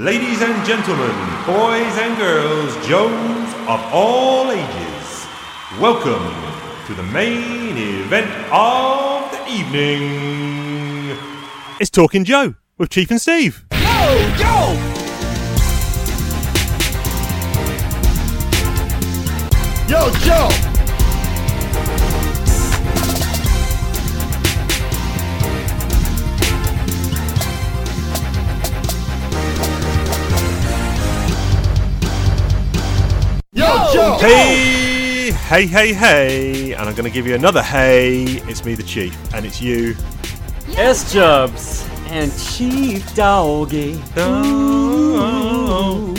Ladies and gentlemen, boys and girls, Joes of all ages, welcome to the main event of the evening. It's Talking Joe with Chief and Steve. Yo, yo! Yo, Joe! Yo, Joe! Hey, hey, hey, hey, and I'm going to give you another hey. It's me, the Chief, and it's you. S Jubs and Chief Doggy.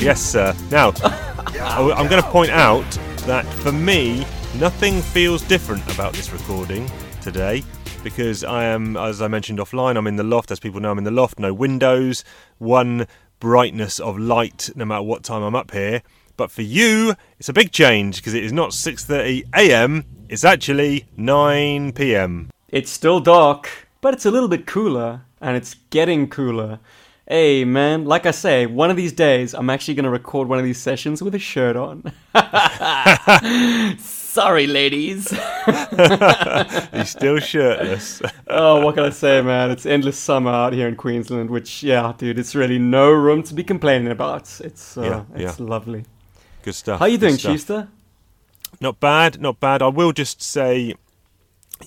Yes, sir. Now, I- I'm going to point out that for me, nothing feels different about this recording today because I am, as I mentioned offline, I'm in the loft. As people know, I'm in the loft. No windows, one brightness of light, no matter what time I'm up here. But for you, it's a big change because it is not 6:30 a.m. It's actually 9 p.m. It's still dark, but it's a little bit cooler, and it's getting cooler. Hey man, like I say, one of these days I'm actually gonna record one of these sessions with a shirt on. Sorry, ladies. He's still shirtless. oh, what can I say, man? It's endless summer out here in Queensland, which, yeah, dude, it's really no room to be complaining about. It's, uh, Yeah, it's yeah. lovely. Good stuff. How are you doing, stuff. Not bad, not bad. I will just say,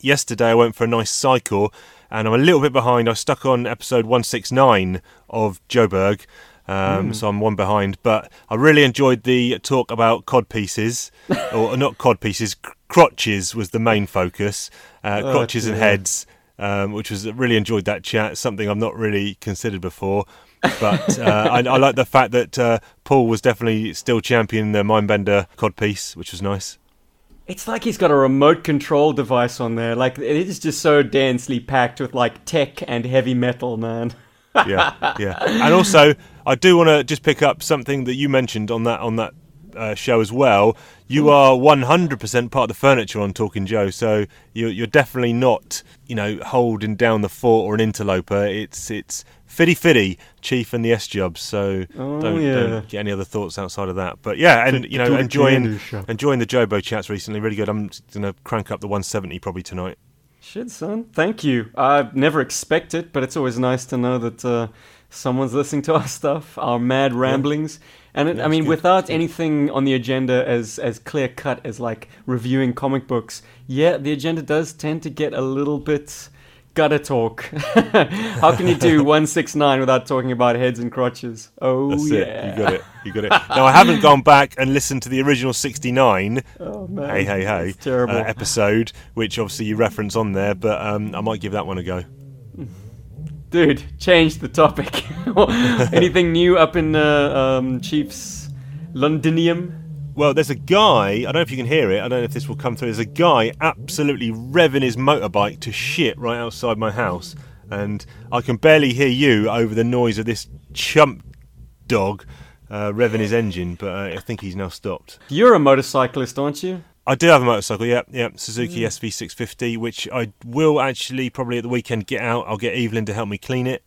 yesterday I went for a nice cycle, and I'm a little bit behind. I stuck on episode 169 of Joburg, um, so I'm one behind. But I really enjoyed the talk about cod pieces, or not cod pieces, cr- crotches was the main focus. Uh, Oh, crotches and heads, um, which was really enjoyed that chat. Something I've not really considered before. But uh, I, I like the fact that uh, Paul was definitely still championing the Mindbender cod piece, which was nice. It's like he's got a remote control device on there. Like, it is just so densely packed with, like, tech and heavy metal, man. yeah, yeah. And also, I do want to just pick up something that you mentioned on that on that uh, show as well. You are 100% part of the furniture on Talking Joe, so you're, you're definitely not, you know, holding down the fort or an interloper. It's it's fiddy fitty, Chief and the S Jubs. So Oh, don't, yeah. don't get any other thoughts outside of that. But yeah, and you know, enjoying enjoying the Jobo chats recently. Really good. I'm gonna crank up the 170 probably tonight. Shit, son. Thank you. I never expect it, but it's always nice to know that uh, someone's listening to our stuff, our mad ramblings. And it, I mean, good, without anything on the agenda as as clear cut as like reviewing comic books, yeah, the agenda does tend to get a little bit gutter talk. How can you do one six nine without talking about heads and crotches? Oh That's yeah, it. You got it. You got it. Now I haven't gone back and listened to the original 69 Oh man, hey hey hey terrible. uh, episode, which obviously you reference on there, but um, I might give that one a go. Dude, change the topic. Anything new up in uh, um, Chiefs Londinium? Well, there's a guy. I don't know if you can hear it. I don't know if this will come through. There's a guy absolutely revving his motorbike to shit right outside my house, and I can barely hear you over the noise of this chump dog uh, revving his engine. But uh, I think he's now stopped. You're a motorcyclist, aren't you? I do have a motorcycle, yeah, yeah, Suzuki SV650, which I will actually probably at the weekend get out. I'll get Evelyn to help me clean it.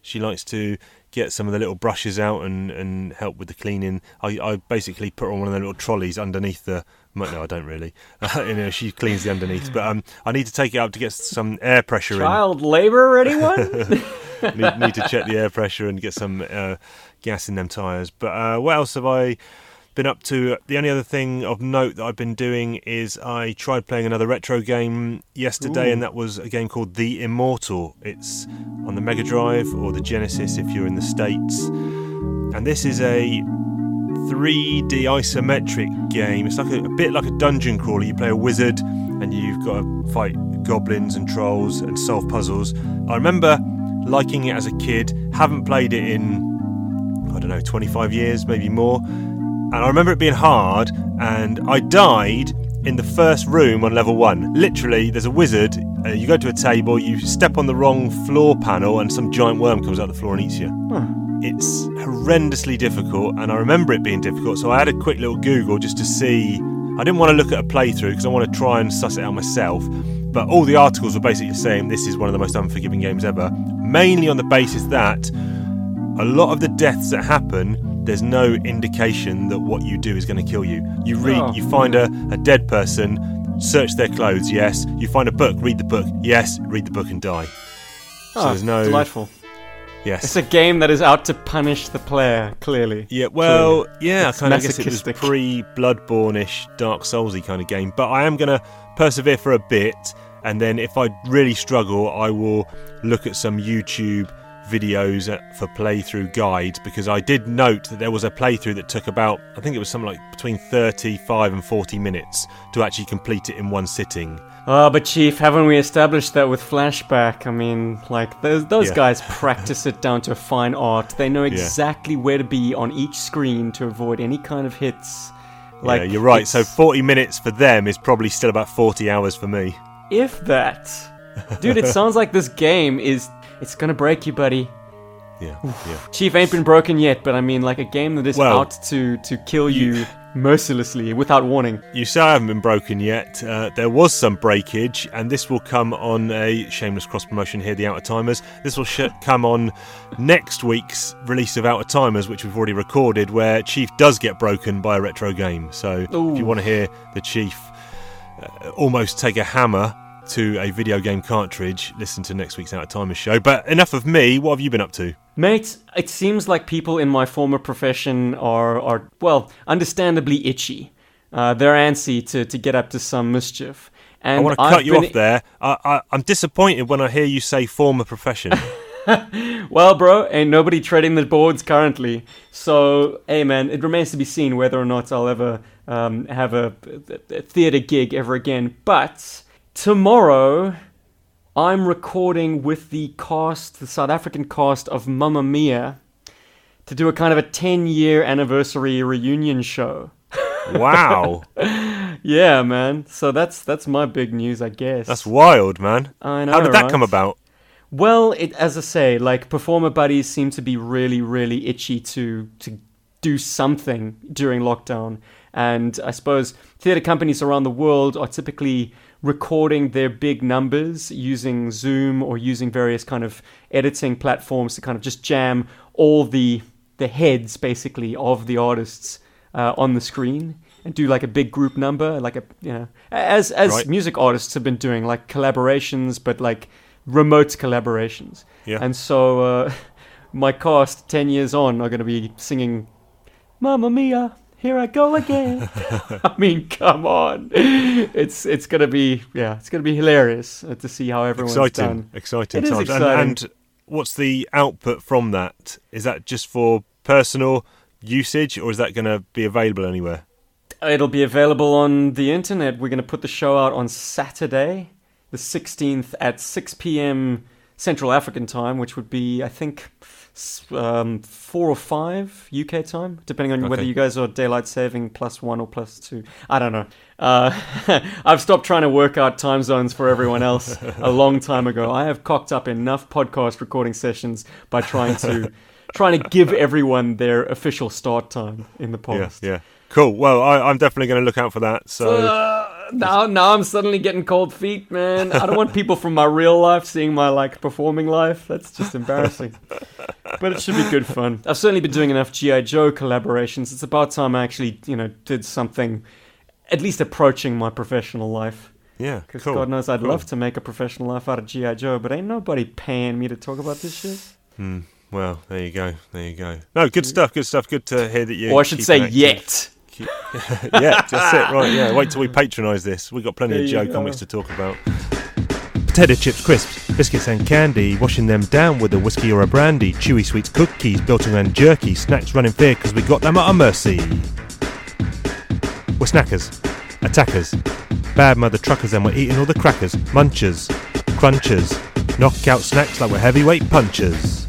She likes to get some of the little brushes out and, and help with the cleaning. I, I basically put on one of the little trolleys underneath the. No, I don't really. you know, she cleans the underneath, but um, I need to take it out to get some air pressure in. Child labor, anyone? need, need to check the air pressure and get some uh, gas in them tyres. But uh, what else have I been up to? The only other thing of note that I've been doing is I tried playing another retro game yesterday, and that was a game called The Immortal. It's on the Mega Drive or the Genesis if you're in the States. And this is a 3D isometric game. It's like a, a bit like a dungeon crawler. You play a wizard and you've got to fight goblins and trolls and solve puzzles. I remember liking it as a kid, haven't played it in, I don't know, 25 years, maybe more. And I remember it being hard, and I died in the first room on level one. Literally, there's a wizard. Uh, you go to a table, you step on the wrong floor panel, and some giant worm comes out the floor and eats you. It's horrendously difficult, and I remember it being difficult. So I had a quick little Google just to see. I didn't want to look at a playthrough because I want to try and suss it out myself. But all the articles were basically saying this is one of the most unforgiving games ever, mainly on the basis that a lot of the deaths that happen, there's no indication that what you do is going to kill you. You read, Oh. you find a, a dead person, search their clothes, yes. You find a book, read the book, yes. Read the book and die. So Oh, there's no delightful. yes. It's a game that is out to punish the player. Clearly. Yeah, well, yeah, I kind of guess it was pre Bloodborne-ish, Dark Soulsy kind of game. But I am gonna persevere for a bit, and then if I really struggle, I will look at some YouTube videos for playthrough guides because I did note that there was a playthrough that took about I think it was something like between 35 and 40 minutes to actually complete it in one sitting. Oh, but Chief, haven't we established that with Flashback? I mean, like, those, those Yeah. guys practice it down to a fine art. They know exactly where to be on each screen to avoid any kind of hits. Like, yeah, you're right. So 40 minutes for them is probably still about 40 hours for me. if that. Dude, it sounds like this game is. It's gonna break you, buddy. Yeah, yeah. Chief ain't been broken yet, but I mean, like a game that is Well, out to, to kill you mercilessly without warning. You say I haven't been broken yet. Uh, there was some breakage, and this will come on a shameless cross promotion here, the Outer Timers. This will sh- come on next week's release of Outer Timers, which we've already recorded, where Chief does get broken by a retro game. So if you want to hear the Chief uh, almost take a hammer to a video game cartridge, listen to next week's Out of Timers show. But enough of me. What have you been up to? Mate, it seems like people in my former profession are, are well, understandably itchy. Uh, they're antsy to, to get up to some mischief. And I want to I've cut you been- off there. I, I, I'm disappointed when I hear you say former profession. Well, bro, ain't nobody treading the boards currently. So, hey, man, it remains to be seen whether or not I'll ever um, have a, a theatre gig ever again. But tomorrow, I'm recording with the cast, the South African cast of Mamma Mia, to do a kind of a 10 year anniversary reunion show. wow. Yeah, man. So that's that's my big news, I guess. That's wild, man. I know, How did that right? come about? Well, it, as I say, like performer buddies seem to be really, really itchy to to do something during lockdown, and I suppose theatre companies around the world are typically recording their big numbers using Zoom or using various kind of editing platforms to kind of just jam all the the heads basically of the artists uh, on the screen and do like a big group number, like a you know, as as Right. music artists have been doing, like collaborations, but like remote collaborations. Yeah. And so uh, my cast, ten years on, are going to be singing "Mamma Mia." Here I go again. I mean, come on! It's it's gonna be yeah, it's gonna be hilarious to see how everyone's exciting, done. exciting It is times. And- exciting. And, what's the output from that? Is that just for personal usage, or is that going to be available anywhere? It'll be available on the internet. We're going to put the show out on Saturday, the 16th at 6 p.m. Central African time, which would be, I think, s- um, 4 or 5 UK time, depending on whether you guys are daylight saving plus 1 or plus 2. I don't know. Uh, I've stopped trying to work out time zones for everyone else a long time ago. I have cocked up enough podcast recording sessions by trying to. Trying to give everyone their official start time in the past. Yeah, yeah. Cool. Well, I, I'm definitely going to look out for that. So Uh, now, now I'm suddenly getting cold feet, man. I don't want people from my real life seeing my like performing life. That's just embarrassing. but it should be good fun. I've certainly been doing enough GI Joe collaborations. It's about time I actually, you know, did something at least approaching my professional life. yeah, Because cool. God knows I'd cool. love to make a professional life out of GI Joe, but ain't nobody paying me to talk about this shit. Hmm. Well, there you go. There you go. No, good stuff. Good stuff. Good to hear that you. or I should say, active- yet. yeah, that's it. Right. Yeah. Wait till we patronise this. We've got plenty There of Joe comics to talk about. Potato chips, crisps, biscuits and candy, washing them down with a whiskey or a brandy, chewy sweets, cookies, Biltong and jerky, snacks running fair because we got them at our mercy. We're snackers, attackers, bad mother truckers and we're eating all the crackers, munchers, crunchers, knockout snacks like we're heavyweight punchers.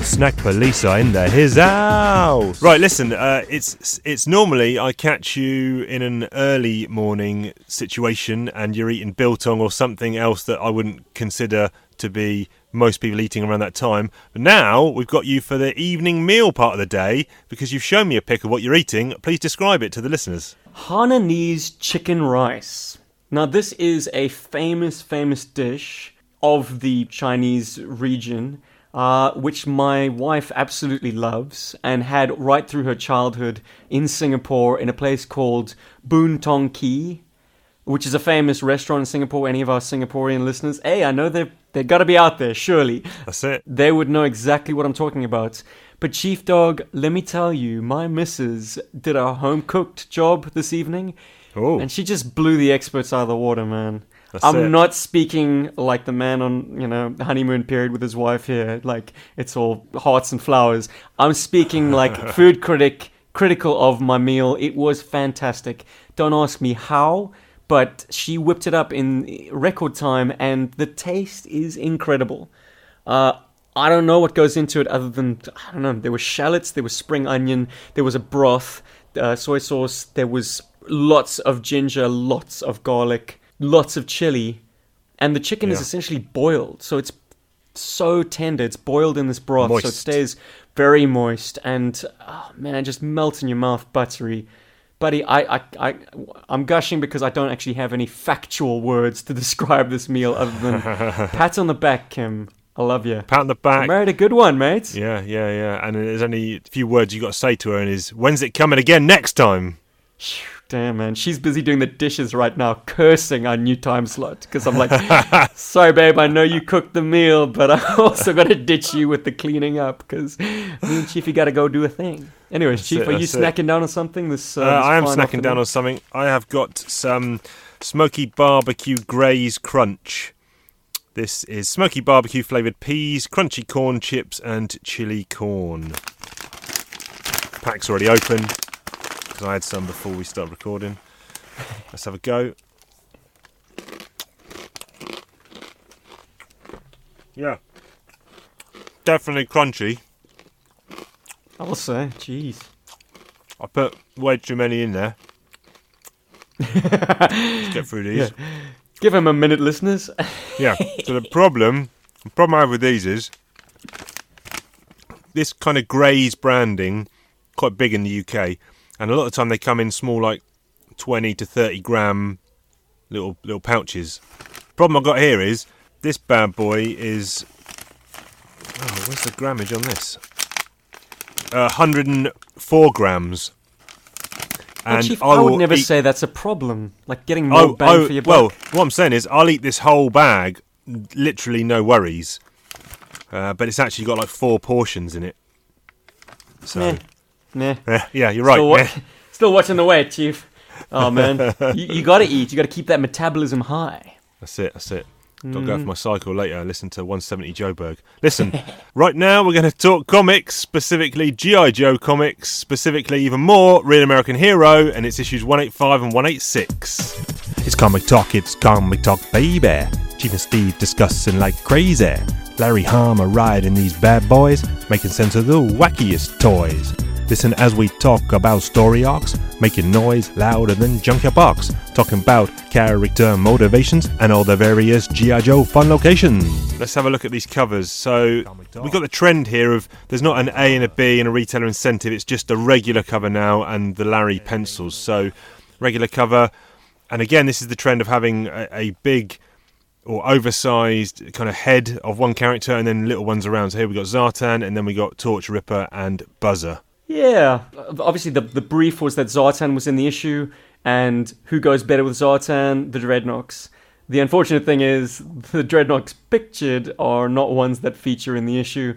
The snack police are in the his house. Right, listen. Uh, it's it's normally I catch you in an early morning situation, and you're eating biltong or something else that I wouldn't consider to be most people eating around that time. But now we've got you for the evening meal part of the day because you've shown me a pic of what you're eating. Please describe it to the listeners. Hainanese chicken rice. Now, this is a famous, famous dish of the Chinese region. Uh, which my wife absolutely loves and had right through her childhood in Singapore in a place called Boon Tong Kee, which is a famous restaurant in Singapore. Any of our Singaporean listeners, hey, I know they've they've got to be out there, surely. That's it. They would know exactly what I'm talking about. But Chief Dog, let me tell you, my missus did a home cooked job this evening, Oh, and she just blew the experts out of the water, man. That's I'm it. not speaking like the man on, you know, the honeymoon period with his wife here, like it's all hearts and flowers. I'm speaking like food critic, critical of my meal. It was fantastic. Don't ask me how, but she whipped it up in record time, and the taste is incredible. Uh, I don't know what goes into it other than I don't know. There were shallots, there was spring onion, there was a broth, uh, soy sauce, there was lots of ginger, lots of garlic, lots of chili, and the chicken is essentially boiled, so it's so tender. It's boiled in this broth, so it stays very moist and oh, man, just melts in your mouth, buttery. Buddy, I, I, I, I'm gushing because I don't actually have any factual words to describe this meal other than pat on the back, Kim. I love you. pat on the back. I Married a good one, mate. Yeah, yeah, yeah. And there's only a few words you got to say to her, and is when's it coming again next time? Damn, man. She's busy doing the dishes right now, cursing our new time slot. Because I'm like, sorry, babe, I know you cooked the meal, but I also got to ditch you with the cleaning up. Because me and Chiefy got to go do a thing. Anyways, Chief, it, are you that's it. snacking down on something this uh, Uh, this I am snacking down on something. I have got some smoky barbecue graze crunch. This is smoky barbecue flavored peas, crunchy corn chips, and chili corn. Pack's already open because I had some before we start recording. Let's have a go. Yeah, definitely crunchy. I'll say, jeez. I put way too many in there. Let's get through these. Give him a minute, listeners. Yeah. So the problem, the problem I have with these is this kind of Graze branding, quite big in the UK, and a lot of the time they come in small, like twenty to thirty gram little little pouches. Problem I've got here is this bad boy is. Oh, where's the grammage on this? Uh, 104 grams. Well, And Chief, I, I, would never eat- say that's a problem. Like getting more Oh, bang oh, for your well, what I'm saying is, I'll eat this whole bag, literally no worries. Uh, but it's actually got like four portions in it. So, Nah. Nah. yeah, yeah, you're right. Still, wa- still watching the weight, Chief. Oh man, you, you gotta eat. You gotta keep that metabolism high. That's it. That's it. Got to Mm. go for my cycle later. Listen to 170 Joburg. Listen, right now we're going to talk comics, specifically GI Joe comics, specifically even more Real American Hero, and it's issues 185 and 186. It's comic talk. It's comic talk, baby. Chief and Steve discussing like crazy. Larry Hama riding these bad boys, making sense of the wackiest toys. Listen as we talk about story arcs, making noise louder than Junkyard Box, talking about character motivations and all the various G.I. Joe fun locations. Let's have a look at these covers. So, we've got the trend here of there's not an A and a B and a retailer incentive, it's just a regular cover now and the Larry pencils. So, regular cover, and again, this is the trend of having a, a big or oversized kind of head of one character and then little ones around. So here we got Zartan and then we got Torch Ripper and Buzzer. Yeah, uh, obviously the the brief was that Zartan was in the issue, and who goes better with Zartan? The Dreadnoks. The unfortunate thing is the Dreadnoks pictured are not ones that feature in the issue.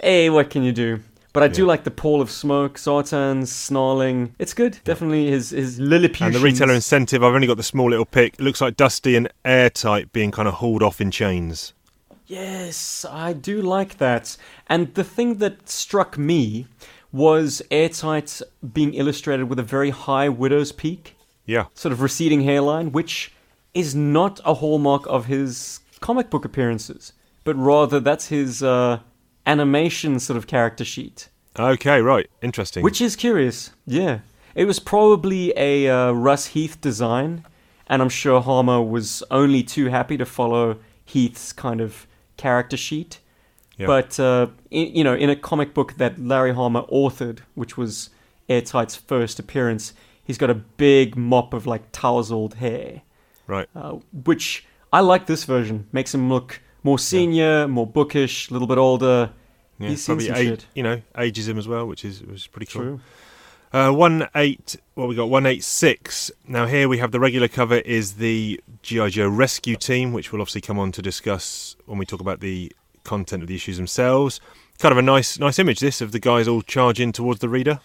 Hey, what can you do? But I do like the Pall of Smoke, Zartan's snarling. It's good. Definitely his his Lilliputians. And the retailer incentive, I've only got the small little pick. It looks like Dusty and Airtight being kind of hauled off in chains. Yes, I do like that. And the thing that struck me was Airtight being illustrated with a very high widow's peak, Yeah, sort of receding hairline, which is not a hallmark of his comic book appearances, but rather that's his uh, animation sort of character sheet, okay, right, interesting. which is curious. Yeah, it was probably a uh, Russ Heath design, and I'm sure Hama was only too happy to follow Heath's kind of character sheet. Yeah. But uh, in, you know, in a comic book that Larry Hama authored, which was Airtight's first appearance, he's got a big mop of like tousled hair, right, uh, which I like this version. Makes him look more senior, more bookish, a little bit older. Yeah, He's seen probably some a- shit. you know ageism as well, which is which is pretty cool. True. Uh, one eight. Well, we got one eight six. Now here we have the regular cover is the GI Joe Rescue Team, which we'll obviously come on to discuss when we talk about the content of the issues themselves. Kind of a nice nice image this of the guys all charging towards the reader.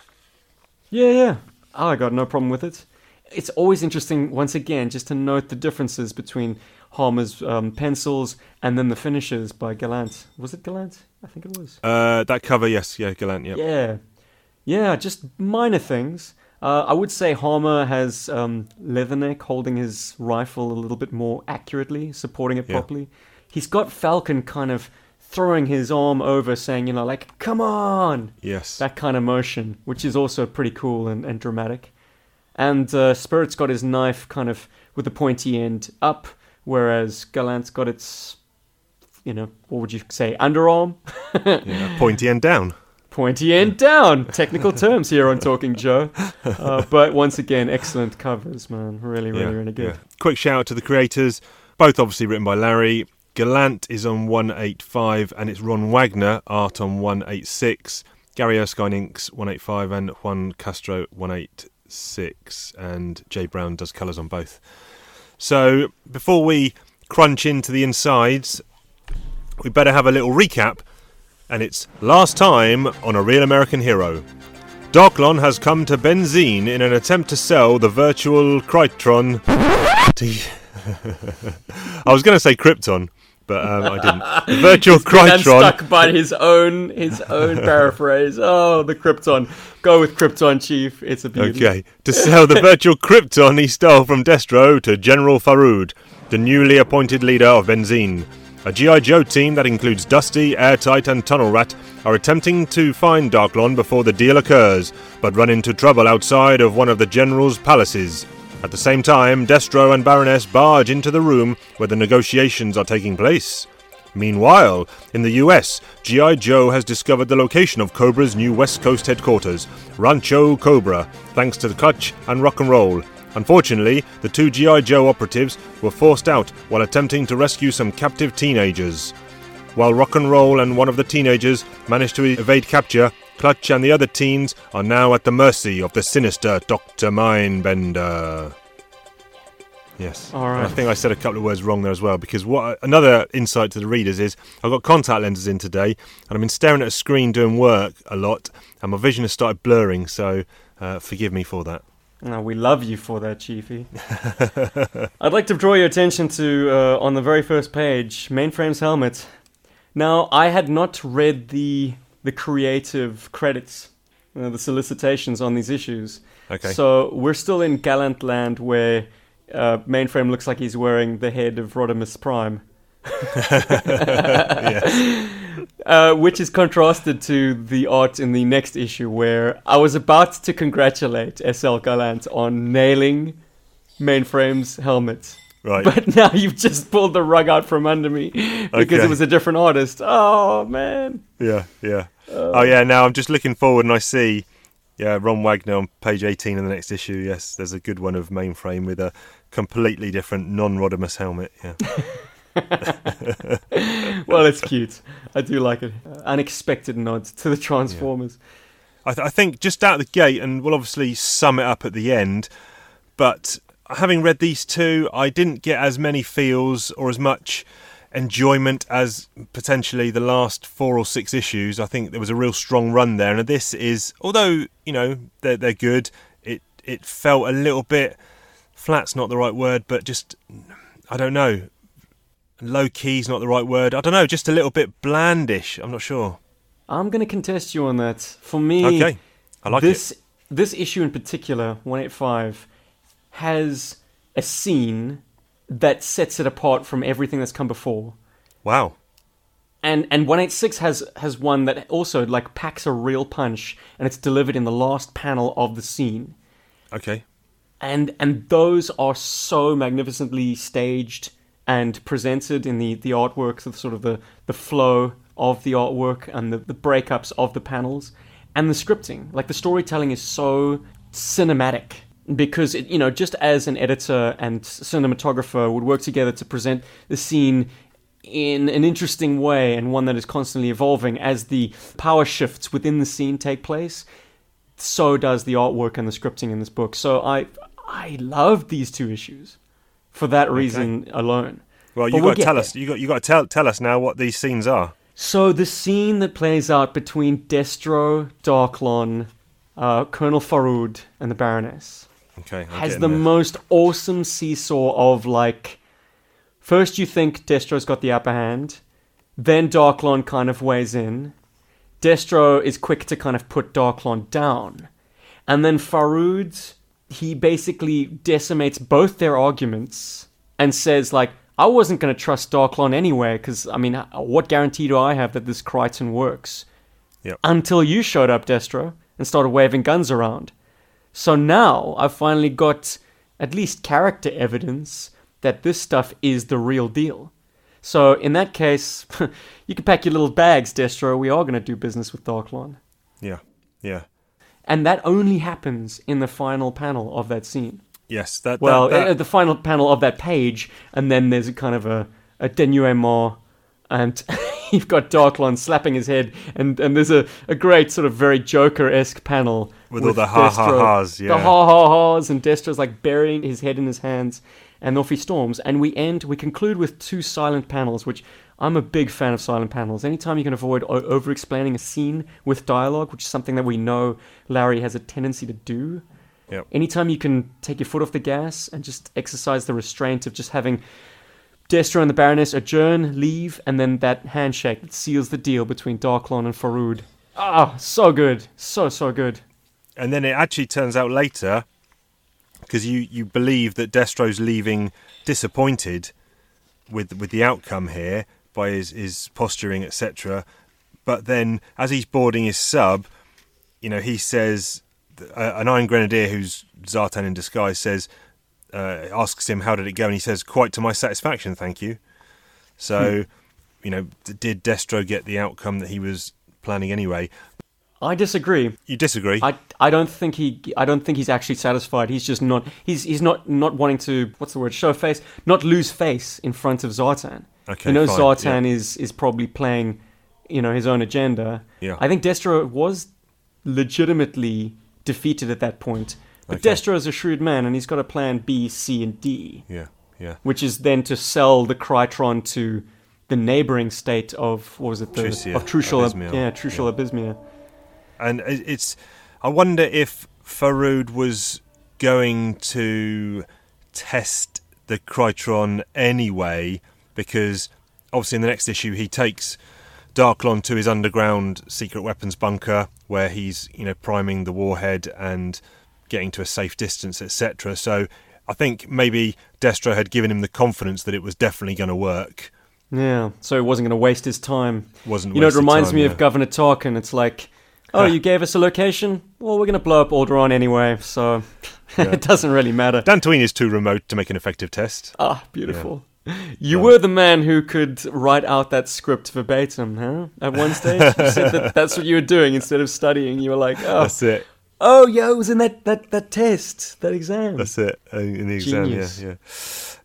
Yeah, yeah. I got no problem with it. It's always interesting, once again, just to note the differences between Hama's um, pencils and then the finishes by Gallant. Was it Gallant? I think it was. Uh, that cover, yes, yeah, Gallant, yeah. Yeah. Yeah, just minor things. Uh, I would say Hama has um, Leatherneck holding his rifle a little bit more accurately, supporting it Yeah. properly. He's got Falcon kind of throwing his arm over, saying, you know, like, come on! Yes. that kind of motion, which is also pretty cool and, and dramatic. And uh, Spirit's got his knife kind of with the pointy end up, whereas Gallant's got its, you know, what would you say, underarm? yeah, pointy end down. Pointy end down. Technical terms here on Talking Joe. Uh, but once again, excellent covers, man. Really, really, really good. yeah. Quick shout out to the creators, both obviously written by Larry. Gallant is on 185 and it's Ron Wagner, art on 186. Gary Erskine inks 185 and Juan Castro 186. And Jay Brown does colours on both. So before we crunch into the insides, we better have a little recap. And it's last time on A Real American Hero. Darklon has come to Benzheen in an attempt to sell the virtual Krytron. to- I was going to say Krypton, but um, I didn't. The virtual Krytron. unstuck by his own his own paraphrase. Oh, the Krypton. Go with Krypton, Chief. It's a beauty. Okay, to sell the virtual Krypton he stole from Destro to General Faroud, the newly appointed leader of Benzheen. A G.I. Joe team that includes Dusty, Airtight, and Tunnel Rat are attempting to find Darklon before the deal occurs, but run into trouble outside of one of the General's palaces. At the same time, Destro and Baroness barge into the room where the negotiations are taking place. Meanwhile, in the US, G.I. Joe has discovered the location of Cobra's new West Coast headquarters, Rancho Cobra, thanks to the Clutch and Rock and Roll. Unfortunately, the two G.I. Joe operatives were forced out while attempting to rescue some captive teenagers. While Rock and Roll and one of the teenagers managed to evade capture, Clutch and the other teens are now at the mercy of the sinister Dr. Mindbender. Yes. All And. I think I said a couple of words wrong there as well because what another insight to the readers is I've got contact lenses in today and I've been staring at a screen doing work a lot and my vision has started blurring. So uh, forgive me for that. No, we love you for that, Chiefy. I'd like to draw your attention to, uh, on the very first page, Mainframe's helmet. Now, I had not read the the creative credits, uh, the solicitations on these issues. Okay. So we're still in Gallant Land where uh, Mainframe looks like he's wearing the head of Rodimus Prime. Uh, which is contrasted to the art in the next issue, where I was about to congratulate SL Gallant on nailing Mainframe's helmet. Right. But now you've just pulled the rug out from under me because Okay. it was a different artist. Oh, man. Yeah, yeah. oh, yeah. Now I'm just looking forward, and I see, yeah, Ron Wagner on page 18 of the next issue. Yes, there's a good one of Mainframe with a completely different non-Rodimus helmet. Yeah, Well, it's cute. I do like it. Uh, unexpected nod to the Transformers. I, th- I think just out the gate, and we'll obviously sum it up at the end. But having read these two, I didn't get as many feels or as much enjoyment as potentially the last four or six issues. I think there was a real strong run there, and this is, although you know they're they're good, it it felt a little bit flat's not the right word, but just I don't know. Low key's not the right word. I don't know, just a little bit blandish. I'm not sure. I'm going to contest you on that. For me, Okay, I like this it. this issue in particular, 185, has a scene that sets it apart from everything that's come before. Wow. And and 186 has has one that also like packs a real punch and it's delivered in the last panel of the scene. Okay. And and those are so magnificently staged and presented in the the artwork, the sort of the the flow of the artwork and the, the breakups of the panels and the scripting. Like the storytelling is so cinematic because it, you know just as an editor and cinematographer would work together to present the scene in an interesting way and one that is constantly evolving as the power shifts within the scene take place. So does the artwork and the scripting in this book. So I I loved these two issues for that reason alone. Well, you got to tell us. You got you got to tell tell us now what these scenes are. So the scene that plays out between Destro, Darklon, uh, Colonel Faroud, and the Baroness Okay, I'm has the there. most awesome seesaw of like. First, you think Destro's got the upper hand, then Darklon kind of weighs in. Destro is quick to kind of put Darklon down, and then Faroud he basically decimates both their arguments and says like. I wasn't going to trust Darklon anyway, because, I mean, uh, what guarantee do I have that this Krytron works? Yep. Until you showed up, Destro, and started waving guns around. So now I've finally got at least character evidence that this stuff is the real deal. So in that case, you can pack your little bags, Destro. We are going to do business with Darklon. Yeah, yeah, And that only happens in the final panel of that scene. yes. That Well, that, uh, the final panel of that page, and then there's a kind of a, a denouement, and you've got Darklon slapping his head, and, and there's a, a great sort of very Joker esque panel With all the ha-ha-has, yeah. The ha ha ha's, and Destro's like burying his head in his hands, and off he storms. And we end, we conclude with two silent panels, which I'm a big fan of silent panels. Anytime you can avoid over explaining a scene with dialogue, which is something that we know Larry has a tendency to do. Yep. Anytime you can take your foot off the gas and just exercise the restraint of just having Destro and the Baroness adjourn, leave, and then that handshake that seals the deal between Darklon and Faroud. Ah, so good. So, so good. and then it actually turns out later because you you believe that Destro's leaving disappointed with with the outcome here by his his posturing etc. But then as he's boarding his sub, you know he says uh, an Iron Grenadier who's Zartan in disguise says uh, asks him how did it go and he says quite to my satisfaction thank you. So you know did Destro get the outcome that he was planning anyway? I disagree. You disagree? I, I don't think he I don't think he's actually satisfied. He's just not he's he's not not wanting to what's the word show face not lose face in front of Zartan. Okay, you know fine, Zartan yeah. is is probably playing you know his own agenda. Yeah. I think Destro was legitimately defeated at that point. But Okay. Destro is a shrewd man and he's got a plan B, C, and D, yeah, yeah. which is then to sell the Krytron to the neighboring state of what was it the Trucia, of Trucial Abysmia. yeah Trucial Abysmia. and it's I wonder if Faroud was going to test the Krytron anyway because obviously in the next issue he takes Darklon to his underground secret weapons bunker where he's you know priming the warhead and getting to a safe distance etc so I think maybe Destro had given him the confidence that it was definitely going to work Yeah, so he wasn't going to waste his time. wasn't You know, it reminds time, me yeah. of Governor Tarkin. It's like, oh, you gave us a location? Well, we're going to blow up Alderaan anyway, so it doesn't really matter. Dantooine is too remote to make an effective test Ah, beautiful. You were the man who could write out that script verbatim, huh? At one stage, you said that that's what you were doing instead of studying. You were like, oh, that's it oh, yeah, it was in that, that, that test, that exam. That's it uh, in the exam. Genius. Yeah, yeah.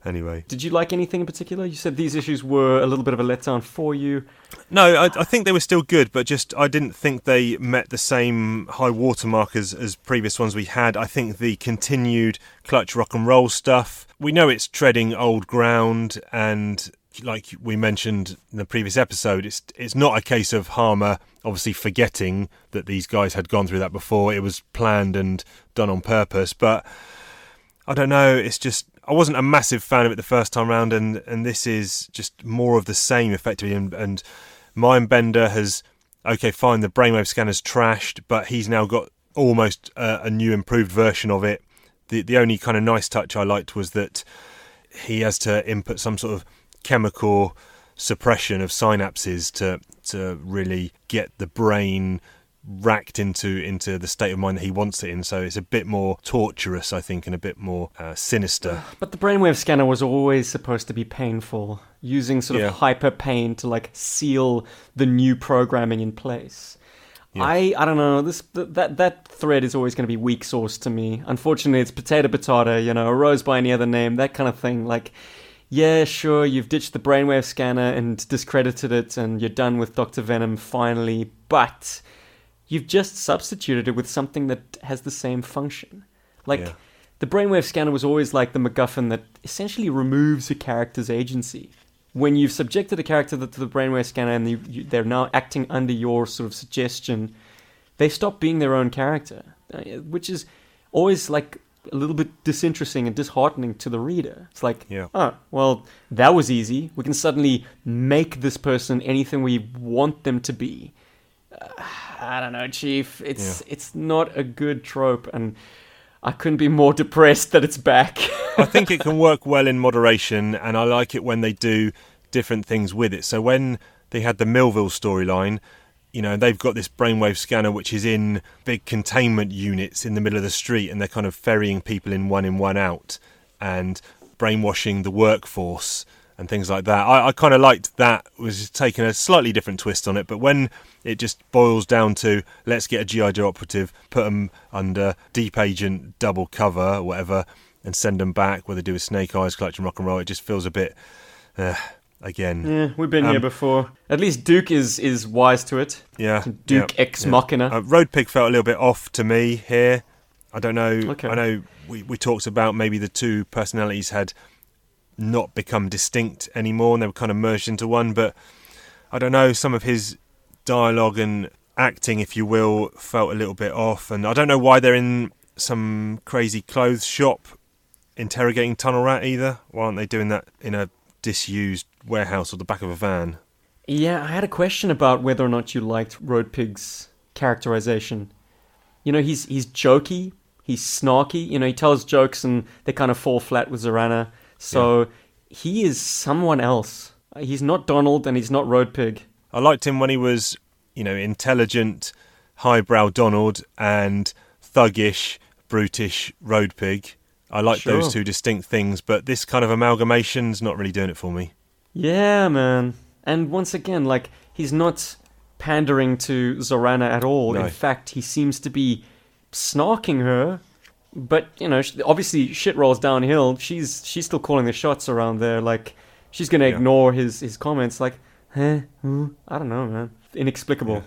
Anyway, Did you like anything in particular? You said these issues were a little bit of a letdown for you. no, I, I think they were still good, but just I didn't think they met the same high watermark as, as previous ones we had. I think the continued clutch rock and roll stuff. We know it's treading old ground, and like we mentioned in the previous episode, it's it's not a case of Hama obviously forgetting that these guys had gone through that before. It was planned and done on purpose, but. I don't know. It's just I wasn't a massive fan of it the first time round, and and this is just more of the same effectively. And, and Mindbender has okay, fine. The brainwave scanner's trashed, but he's now got almost a, a new improved version of it. The the only kind of nice touch I liked was that he has to input some sort of chemical suppression of synapses to to really get the brain racked into into the state of mind that he wants it in so it's a bit more torturous i think and a bit more uh, sinister But the brainwave scanner was always supposed to be painful, using sort of hyper pain to like seal the new programming in place. I I don't know this th- that that thread is always going to be weak sauce to me. Unfortunately, it's potato potato, you know, a rose by any other name, that kind of thing. Like yeah, sure, you've ditched the brainwave scanner and discredited it, and you're done with Doctor Venom finally, but you've just substituted it with something that has the same function. Like Yeah. the brainwave scanner was always like the MacGuffin that essentially removes a character's agency. When you've subjected a character to the brainwave scanner and you, you, they're now acting under your sort of suggestion, they stop being their own character, uh, which is always like a little bit disinteresting and disheartening to the reader. It's like, Yeah. oh, well, that was easy. We can suddenly make this person anything we want them to be. Uh, I don't know, Chief. It's it's not a good trope, and I couldn't be more depressed that it's back. I think it can work well in moderation, and I like it when they do different things with it. So when they had the Millville storyline, you know, they've got this brainwave scanner which is in big containment units in the middle of the street, and they're kind of ferrying people in one in, one out, and brainwashing the workforce and things like that. I, I kind of liked that was taking a slightly different twist on it, but when it just boils down to let's get a GI Joe operative, put them under deep agent double cover or whatever, and send them back, where they do a Snake Eyes, Collection Rock and Roll, it just feels a bit, uh, again, yeah, we've been here Um, before. At least Duke is is wise to it. yeah. Duke yeah, ex yeah. machina. Uh, Road Pig felt a little bit off to me here. I don't know. Okay. I know we, we talked about maybe the two personalities had not become distinct anymore and they were kind of merged into one, but I don't know. Some of his dialogue and acting, if you will, felt a little bit off. And I don't know why they're in some crazy clothes shop interrogating Tunnel Rat either. Why aren't they doing that in a disused warehouse or the back of a van? Yeah, I had a question about whether or not you liked Road Pig's characterization. You know, he's he's jokey, he's snarky. You know, he tells jokes and they kind of fall flat with Zarana. So he is someone else. He's not Donald and he's not Road Pig. I liked him when he was, you know, intelligent, highbrow Donald and thuggish, brutish Road Pig. I like Sure. those two distinct things, but this kind of amalgamation's not really doing it for me. Yeah, man. And once again, like he's not pandering to Zarana at all. No. In fact, he seems to be snarking her. But you know, obviously, shit rolls downhill. She's she's still calling the shots around there. Like she's gonna Yeah. ignore his his comments. Like? Who? I don't know, man. Inexplicable. Yeah.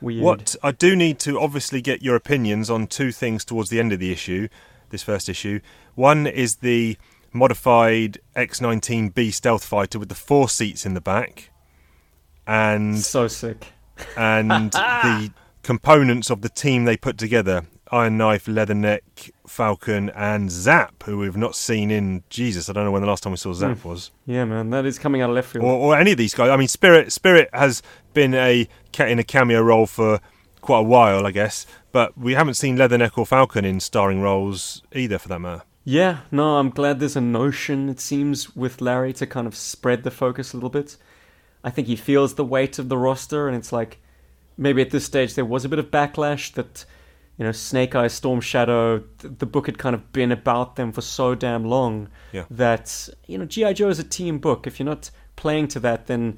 Weird. What I do need to obviously get your opinions on two things towards the end of the issue, this first issue. One is the modified X19B stealth fighter with the four seats in the back, and So sick. and the components of the team they put together Iron Knife, Leatherneck, Falcon, and Zap, who we've not seen in Jesus. I don't know when the last time we saw Zap hmm. was, Yeah, man. That is coming out of left field. or, or any of these guys. I mean, Spirit Spirit has been a in a cameo role for quite a while, I guess, but we haven't seen Leatherneck or Falcon in starring roles either, for that matter. Yeah, no, I'm glad there's a notion, it seems, with Larry to kind of spread the focus a little bit. I think he feels the weight of the roster, and it's like maybe at this stage there was a bit of backlash that, you know, Snake Eyes, Storm Shadow, th- the book had kind of been about them for so damn long Yeah. that, you know, G.I. Joe is a team book. If you're not playing to that, then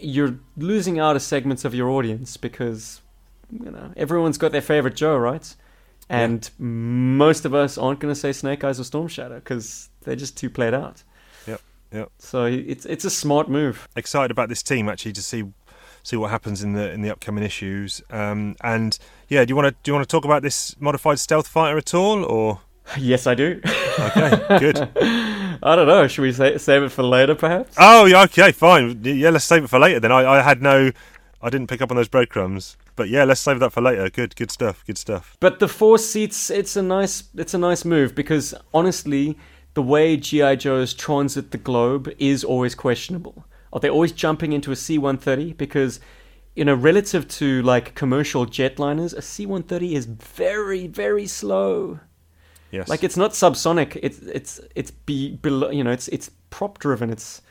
you're losing out a segments of your audience because, you know, everyone's got their favorite Joe, right? And most of us aren't going to say Snake Eyes or Storm Shadow because they're just too played out. Yep, yep. So it's it's a smart move. Excited about this team actually to see see what happens in the in the upcoming issues. Um, and yeah, do you want to do you want to talk about this modified stealth fighter at all, or Yes, I do. okay, good. I don't know. Should we save it for later, perhaps? Oh, yeah, okay, fine. Yeah, let's save it for later then. I, I had no, I didn't pick up on those breadcrumbs, but yeah, let's save that for later. Good, good stuff. Good stuff. But the four seats, it's a nice, it's a nice move because honestly, the way GI Joes transit the globe is always questionable. Are they always jumping into a C-130? Because you know, relative to like commercial jetliners, a C-130 is very, very slow. Yes. Like it's not subsonic. It's it's it's be below. You know, it's it's prop driven. It's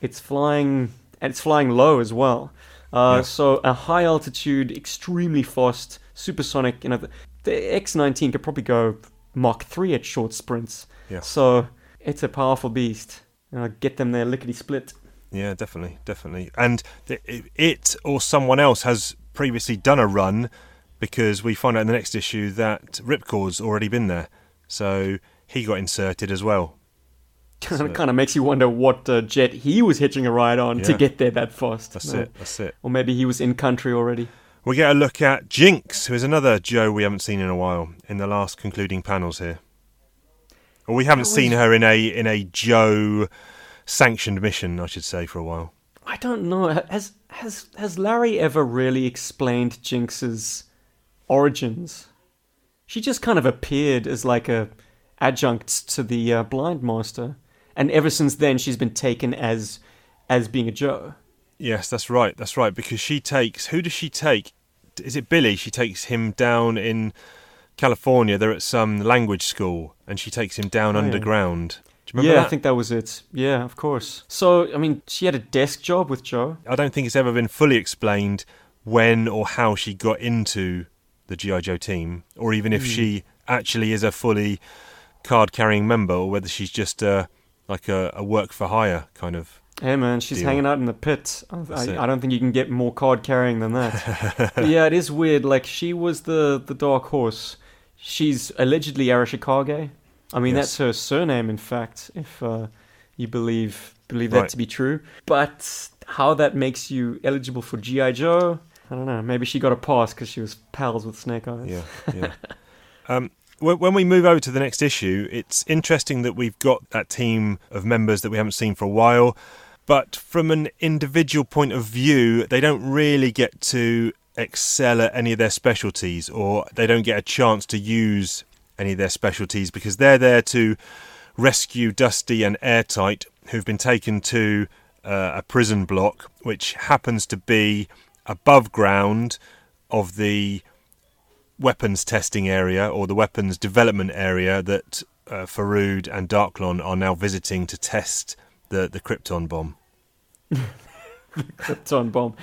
it's flying and it's flying low as well. Uh, Yeah. So a high altitude, extremely fast, supersonic. You know, the, the X19 could probably go Mach three at short sprints. Yeah. So it's a powerful beast. Uh, get them there lickety split. Yeah, definitely, definitely. And the, it or someone else has previously done a run because we find out in the next issue that Ripcord's already been there, so he got inserted as well. Kind of kind of makes you wonder what uh, jet he was hitching a ride on to get there that fast. That's No. it. That's it. Or maybe he was in country already. We get a look at Jinx, who is another Joe we haven't seen in a while in the last concluding panels here. Or we haven't That seen her in a in a Joe sanctioned mission, I should say, for a while. I don't know. Has has has Larry ever really explained Jinx's origins? She just kind of appeared as like a adjunct to the uh, blind master, and ever since then she's been taken as as being a Joe. Yes, that's right. That's right. Because she takes who does she take? Is it Billy? She takes him down in California. They're at some language school, and she takes him down Oh, yeah. underground. Do you remember yeah, that? I think that was it. Yeah, of course. So I mean, she had a desk job with Joe. I don't think it's ever been fully explained when or how she got into the GI Joe team, or even if Hmm. she actually is a fully card-carrying member, or whether she's just uh, like a, a work for hire kind of. Hey man, she's Deal. hanging out in the pit. I, I, I don't think you can get more card carrying than that. But yeah, it is weird. Like she was the the dark horse. She's allegedly Arashikage. I mean, Yes. that's her surname, in fact, if uh, you believe believe that Right. to be true. But how that makes you eligible for GI Joe, I don't know. Maybe she got a pass because she was pals with Snake Eyes. Yeah, yeah. um, when we move over to the next issue, it's interesting that we've got that team of members that we haven't seen for a while. But from an individual point of view, they don't really get to excel at any of their specialties, or they don't get a chance to use any of their specialties because they're there to rescue Dusty and Airtight, who've been taken to uh, a prison block, which happens to be above ground of the weapons testing area or the weapons development area that uh, Faroud and Darklon are now visiting to test the, the Krytron bomb. Krytron bomb.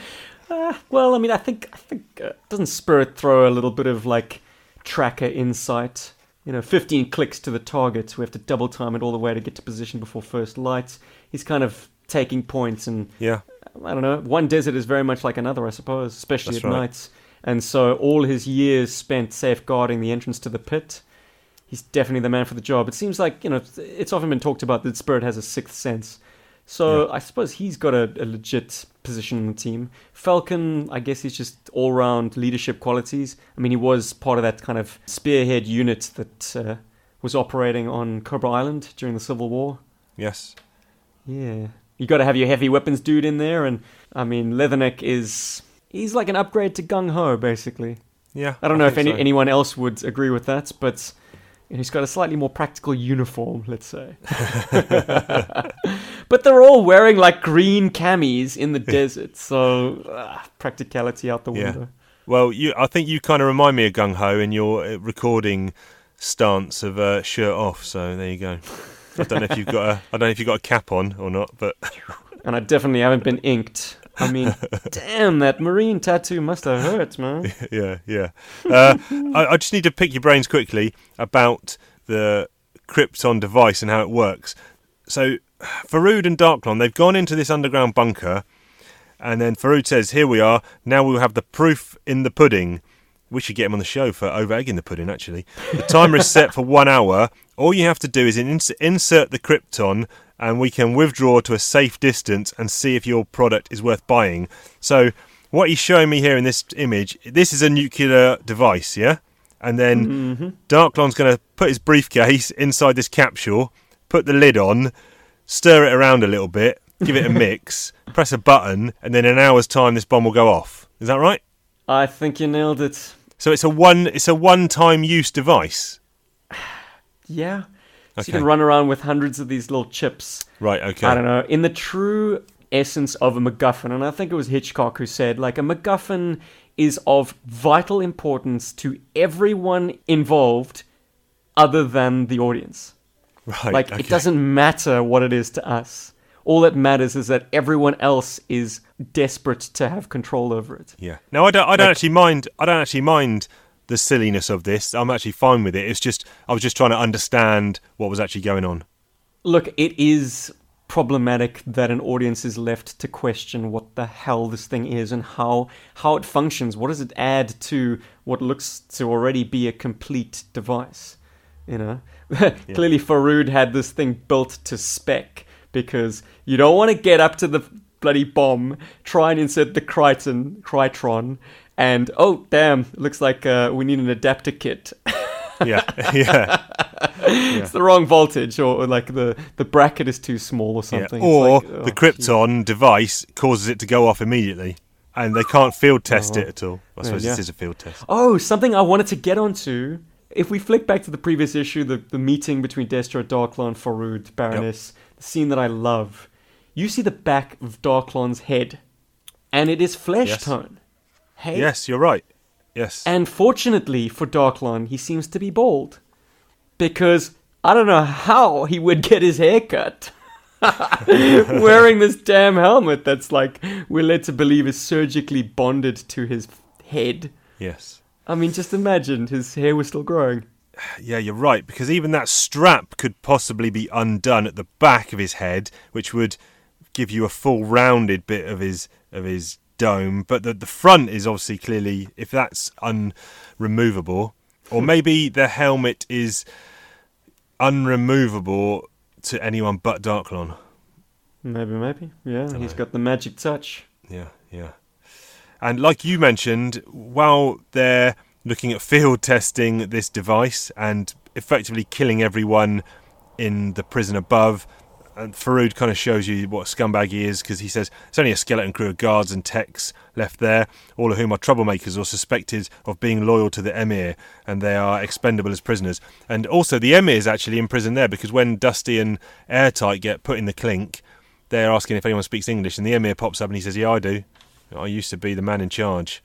Uh, well, I mean, I think I think uh, doesn't Spirit throw a little bit of like tracker insight? You know, 15 clicks to the target. We have to double time it all the way to get to position before first light. He's kind of taking points, and Yeah, I don't know. One desert is very much like another, I suppose, especially That's at right. nights. And so, all his years spent safeguarding the entrance to the pit, he's definitely the man for the job. It seems like you know, it's often been talked about that Spirit has a sixth sense. So Yeah. I suppose he's got a, a legit position in the team. Falcon, I guess he's just all round leadership qualities. I mean, he was part of that kind of spearhead unit that uh, was operating on Cobra Island during the Civil War. yes. Yeah. You got to have your heavy weapons dude in there, and I mean, Leatherneck is. He's like an upgrade to Gung Ho, basically. Yeah. I don't know if any, so. anyone else would agree with that, but he's got a slightly more practical uniform, let's say. but they're all wearing like green camis in the desert, so ah, practicality out the window. Yeah. Well, you, I think you kind of remind me of Gung Ho in your uh, recording stance of uh, shirt off. So there you go. I don't know if you've got a, I don't know if you've got a cap on or not, but And I definitely haven't been inked. I mean, damn, that marine tattoo must have hurt, man. yeah, yeah. Uh, I, I just need to pick your brains quickly about the Krytron device and how it works. So, Faroud and Darklon, they've gone into this underground bunker, and then Faroud says, "Here we are. Now we'll have the proof in the pudding." We should get him on the show for over egging the pudding. Actually, the timer is set for one hour. All you have to do is insert the Krytron, and we can withdraw to a safe distance and see if your product is worth buying. So, what he's showing me here in this image, this is a nuclear device, yeah. And then mm-hmm. Darklon's going to put his briefcase inside this capsule, put the lid on, stir it around a little bit, give it a mix, press a button, and then in an hour's time, this bomb will go off. Is that right? I think you nailed it. So it's a one, it's a one-time use device. Yeah. So Okay. you can run around with hundreds of these little chips. Right. Okay. I don't know. In the true essence of a MacGuffin, and I think it was Hitchcock who said, like, a MacGuffin is of vital importance to everyone involved other than the audience. Right. Like, okay. it doesn't matter what it is to us. All that matters is that everyone else is desperate to have control over it. Yeah. No, I don't. I don't Like- actually mind. I don't actually mind the silliness of this. I'm actually fine with it. It's just I was just trying to understand what was actually going on. Look, it is problematic that an audience is left to question what the hell this thing is and how how it functions. What does it add to what looks to already be a complete device? You know, clearly Faroud had this thing built to spec because you don't want to get up to the bloody bomb, try and insert the Crichton, Krytron, and oh damn, looks like uh, we need an adapter kit. Yeah, yeah, it's the wrong voltage, or, or like the the bracket is too small or something. It's Or like, oh, the Krytron device causes it to go off immediately, and they can't field test Oh. it at all. I suppose yeah. this is a field test. Oh, something I wanted to get onto. If we flick back to the previous issue, the, the meeting between Destro, Darklon, Faroud, Baroness, the scene that I love, you see the back of Darklon's head, and it is flesh Yes. tone. Hey? Yes, you're right. Yes. And fortunately for Darklon, he seems to be bald. Because I don't know how he would get his hair cut. Wearing this damn helmet that's like, we're led to believe is surgically bonded to his head. yes. I mean, just imagine his hair was still growing. Yeah, you're right, because even that strap could possibly be undone at the back of his head, which would give you a full rounded bit of his of his dome. But the the front is obviously clearly if that's unremovable. Or hmm. maybe the helmet is unremovable to anyone but Darklon. Maybe, maybe. Yeah, Dunno. he's got the magic touch. Yeah, yeah. And like you mentioned, while they're looking at field testing this device and effectively killing everyone in the prison above, and Faroud kind of shows you what a scumbag he is because he says it's only a skeleton crew of guards and techs left there, all of whom are troublemakers or suspected of being loyal to the emir, and they are expendable as prisoners. And also, the emir is actually in prison there because when Dusty and Airtight get put in the clink, they're asking if anyone speaks English, and the emir pops up and he says, "Yeah, I do. I used to be the man in charge."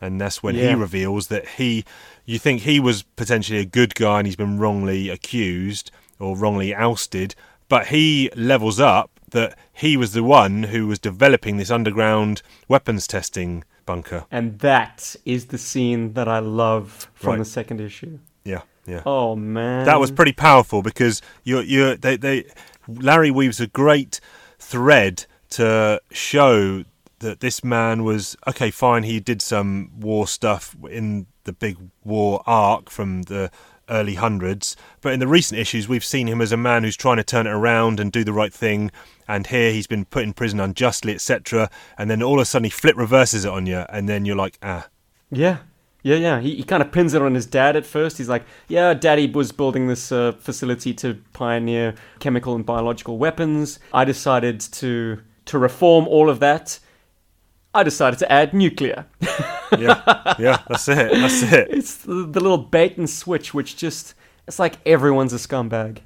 And that's when he reveals that he, you think he was potentially a good guy and he's been wrongly accused or wrongly ousted, but he levels up that he was the one who was developing this underground weapons testing bunker. And that is the scene that I love from Right. the second issue. Yeah, yeah. Oh, man. that was pretty powerful because you're you're they, they Larry weaves a great thread to show that this man was okay fine he did some war stuff in the big war arc from the early hundreds but in the recent issues we've seen him as a man who's trying to turn it around and do the right thing and here he's been put in prison unjustly etc and then all of a sudden he flip reverses it on you and then you're like ah Yeah. Yeah, yeah. He, he kind of pins it on his dad at first. He's like, yeah, daddy was building this uh, facility to pioneer chemical and biological weapons. I decided to to reform all of that. I decided to add nuclear. yeah yeah that's it that's it It's the, the little bait and switch, which just, it's like everyone's a scumbag.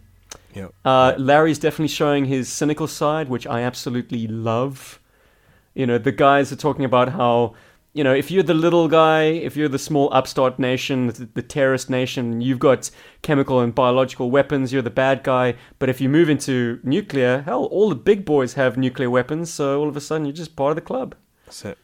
yeah Uh, Larry's definitely showing his cynical side, which I absolutely love. You know, the guys are talking about how, you know, if you're the little guy, if you're the small upstart nation, the, the terrorist nation, you've got chemical and biological weapons, you're the bad guy. But if you move into nuclear, hell, all the big boys have nuclear weapons, so all of a sudden you're just part of the club. that's it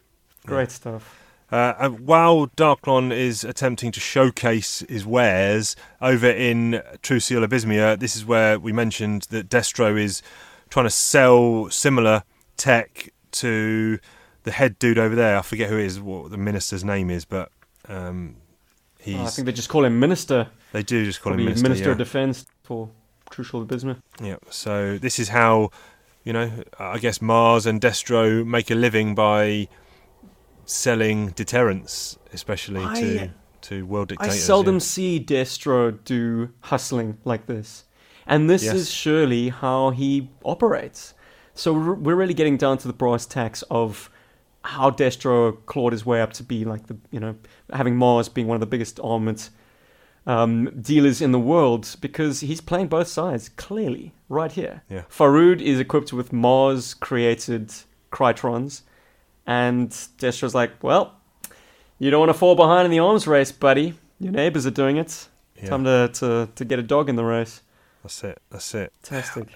Great stuff. Uh, and while Darklon is attempting to showcase his wares over in Trucial Abysmia, this is where we mentioned that Destro is trying to sell similar tech to the head dude over there. I forget who it is, what the minister's name is, but um, he's. Oh, I think they just call him Minister. they do just call him minister. Minister yeah. of Defense for Trucial Abysmia. Yeah. So this is how, you know, I guess Mars and Destro make a living by selling deterrence, especially to I- to world dictators. I seldom yeah. see Destro do hustling like this. And this Yes. is surely how he operates. So we're we're really getting down to the brass tacks of how Destro clawed his way up to be like the, you know, having Mars being one of the biggest armament um, dealers in the world because he's playing both sides clearly right here. Yeah. Faroud is equipped with Mars created Krytrons, and Destro's like, well, you don't want to fall behind in the arms race, buddy. Your neighbors are doing it. Yeah. Time to, to, to get a dog in the race. That's it. That's it. Fantastic.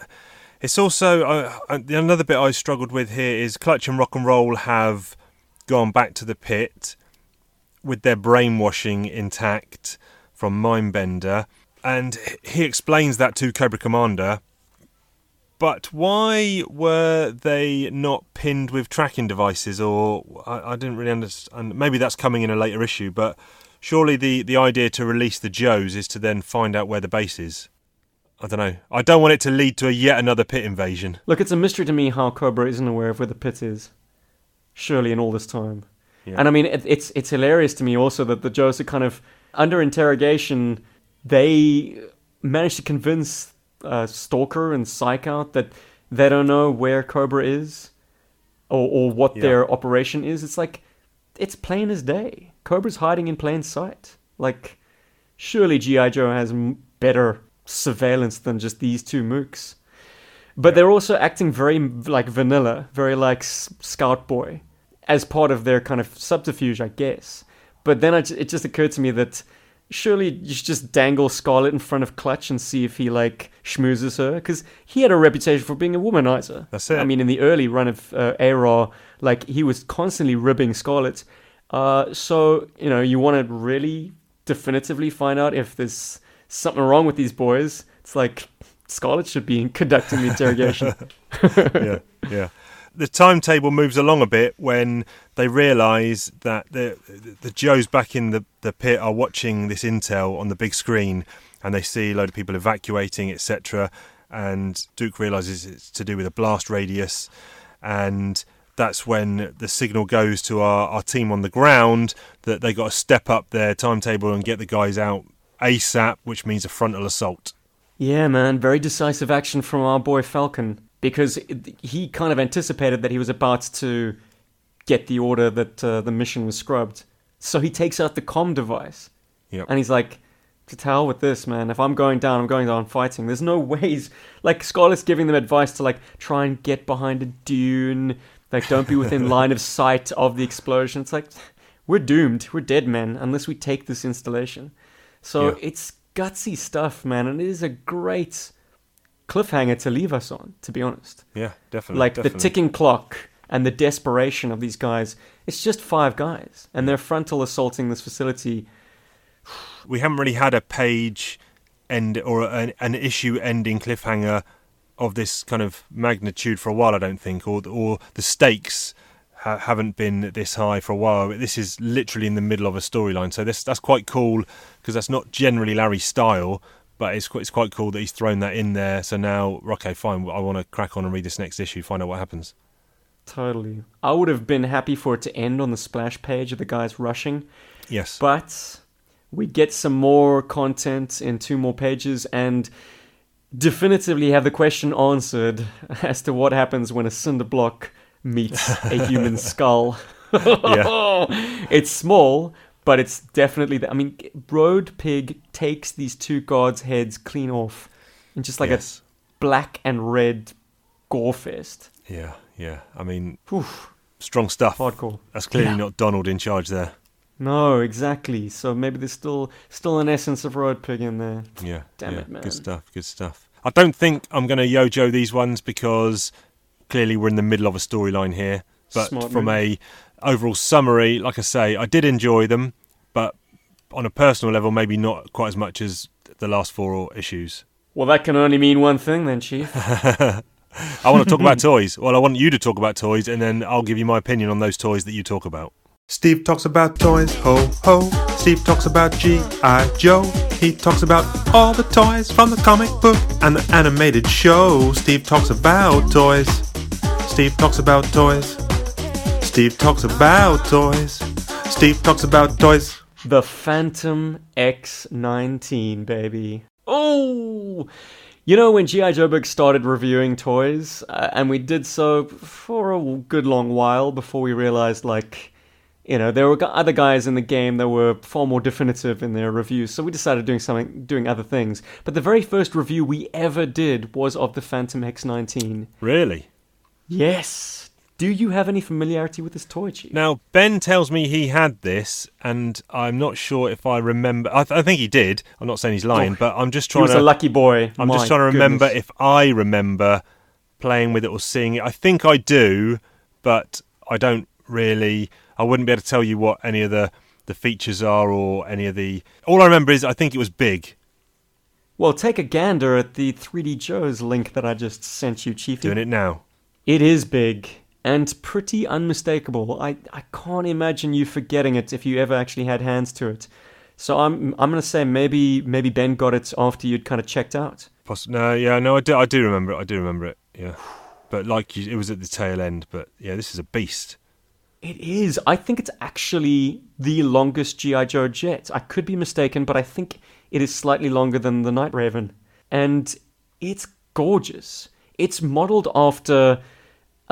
It's also uh, another bit I struggled with here is Clutch and Rock and Roll have gone back to the pit with their brainwashing intact from Mindbender, and he explains that to Cobra Commander. But why were they not pinned with tracking devices? Or I, I didn't really understand. Maybe that's coming in a later issue, but surely the, the idea to release the Joes is to then find out where the base is. I don't know. I don't want it to lead to a yet another pit invasion. Look, it's a mystery to me how Cobra isn't aware of where the pit is. Surely, in all this time. Yeah. And I mean, it, it's it's hilarious to me also that the Joes are kind of under interrogation. They managed to convince uh, Stalker and Psyche-Out that they don't know where Cobra is, or or what Yeah. their operation is. It's like it's plain as day. Cobra's hiding in plain sight. Like, surely GI Joe has m- better surveillance than just these two mooks. But they're also acting very like vanilla, very like S- Scout Boy, as part of their kind of subterfuge, I guess. But then I it just occurred to me that surely you should just dangle Scarlett in front of Clutch and see if he like schmoozes her, because he had a reputation for being a womanizer. That's it. I mean, in the early run of uh, like he was constantly ribbing Scarlett. Uh, so you know, you want to really definitively find out if there's something wrong with these boys. It's like Scarlett should be conducting the interrogation. yeah, yeah. The timetable moves along a bit when they realise that the the Joes back in the, the pit are watching this intel on the big screen, and they see a load of people evacuating, etc. And Duke realises it's to do with a blast radius, and that's when the signal goes to our, our team on the ground that they got to step up their timetable and get the guys out ASAP, which means a frontal assault. Yeah, man, very decisive action from our boy Falcon because it- he kind of anticipated that he was about to get the order that uh, the mission was scrubbed. So he takes out the comm device Yep. and he's like, to hell with this, man. If I'm going down, I'm going down fighting. There's no ways. Like, Scarlett's giving them advice to, like, try and get behind a dune. Like, don't be within line of sight of the explosion. It's like, we're doomed. We're dead, men, unless we take this installation. So Yeah. it's gutsy stuff, man. And it is a great cliffhanger to leave us on, to be honest. Yeah, definitely. Like, definitely. the ticking clock and the desperation of these guys. It's just five guys. And they're frontal assaulting this facility. we haven't really had a page end or an, an issue ending cliffhanger of this kind of magnitude for a while. I don't think, or or the stakes ha- haven't been this high for a while. This is literally in the middle of a storyline, so this that's quite cool because that's not generally Larry's style. But it's quite, it's quite cool that he's thrown that in there. So now, okay, fine. I want to crack on and read this next issue, find out what happens. Totally. I would have been happy for it to end on the splash page of the guys rushing, Yes. but we get some more content in two more pages and definitively have the question answered as to what happens when a cinder block meets a human skull. yeah. It's small, but it's definitely. The, I mean, Road Pig takes these two gods' heads clean off in just like yes. a black and red gore fest. Yeah. Yeah. I mean, Oof, strong stuff. hardcore. That's clearly Yeah. not Donald in charge there. No, exactly. So maybe there's still still an essence of road pig in there. Yeah. Damn yeah. it, man. Good stuff. Good stuff. I don't think I'm going to yojo these ones because clearly we're in the middle of a storyline here. But Smart from move. a overall summary, like I say, I did enjoy them, but on a personal level, maybe not quite as much as the last four issues. Well, that can only mean one thing then, Chief. I want to talk about toys. Well, I want you to talk about toys, and then I'll give you my opinion on those toys that you talk about. Steve talks about toys, ho ho. Steve talks about G.I. Joe. He talks about all the toys from the comic book and the animated show. Steve talks about toys. Steve talks about toys. Steve talks about toys. Steve talks about toys. the Phantom X19, baby. Oh! You know, when G.I. Joe Bug started reviewing toys, uh, and we did so for a good long while before we realized, like, you know, there were other guys in the game that were far more definitive in their reviews, so we decided doing something, doing other things. But the very first review we ever did was of the Phantom X19. Really? Yes! Do you have any familiarity with this toy, Chief? Now, Ben tells me he had this, and I'm not sure if I remember. I, th- I think he did. I'm not saying he's lying, Oh, but I'm just trying He was to. a lucky boy. I'm My just trying to remember goodness. if I remember playing with it or seeing it. I think I do, but I don't really. I wouldn't be able to tell you what any of the the features are or any of the. All I remember is I think it was big. Well, take a gander at the 3D Joe's link that I just sent you, Chiefy. Doing it now. It is big and pretty unmistakable. I, I can't imagine you forgetting it if you ever actually had hands to it. So I'm I'm gonna say maybe maybe Ben got it after you'd kind of checked out. Poss- no, yeah, no, I do, I do remember it. I do remember it. Yeah, but like you, it was at the tail end. But yeah, this is a beast. It is. I think it's actually the longest GI Joe jet. I could be mistaken, but I think it is slightly longer than the Night Raven, and it's gorgeous. It's modeled after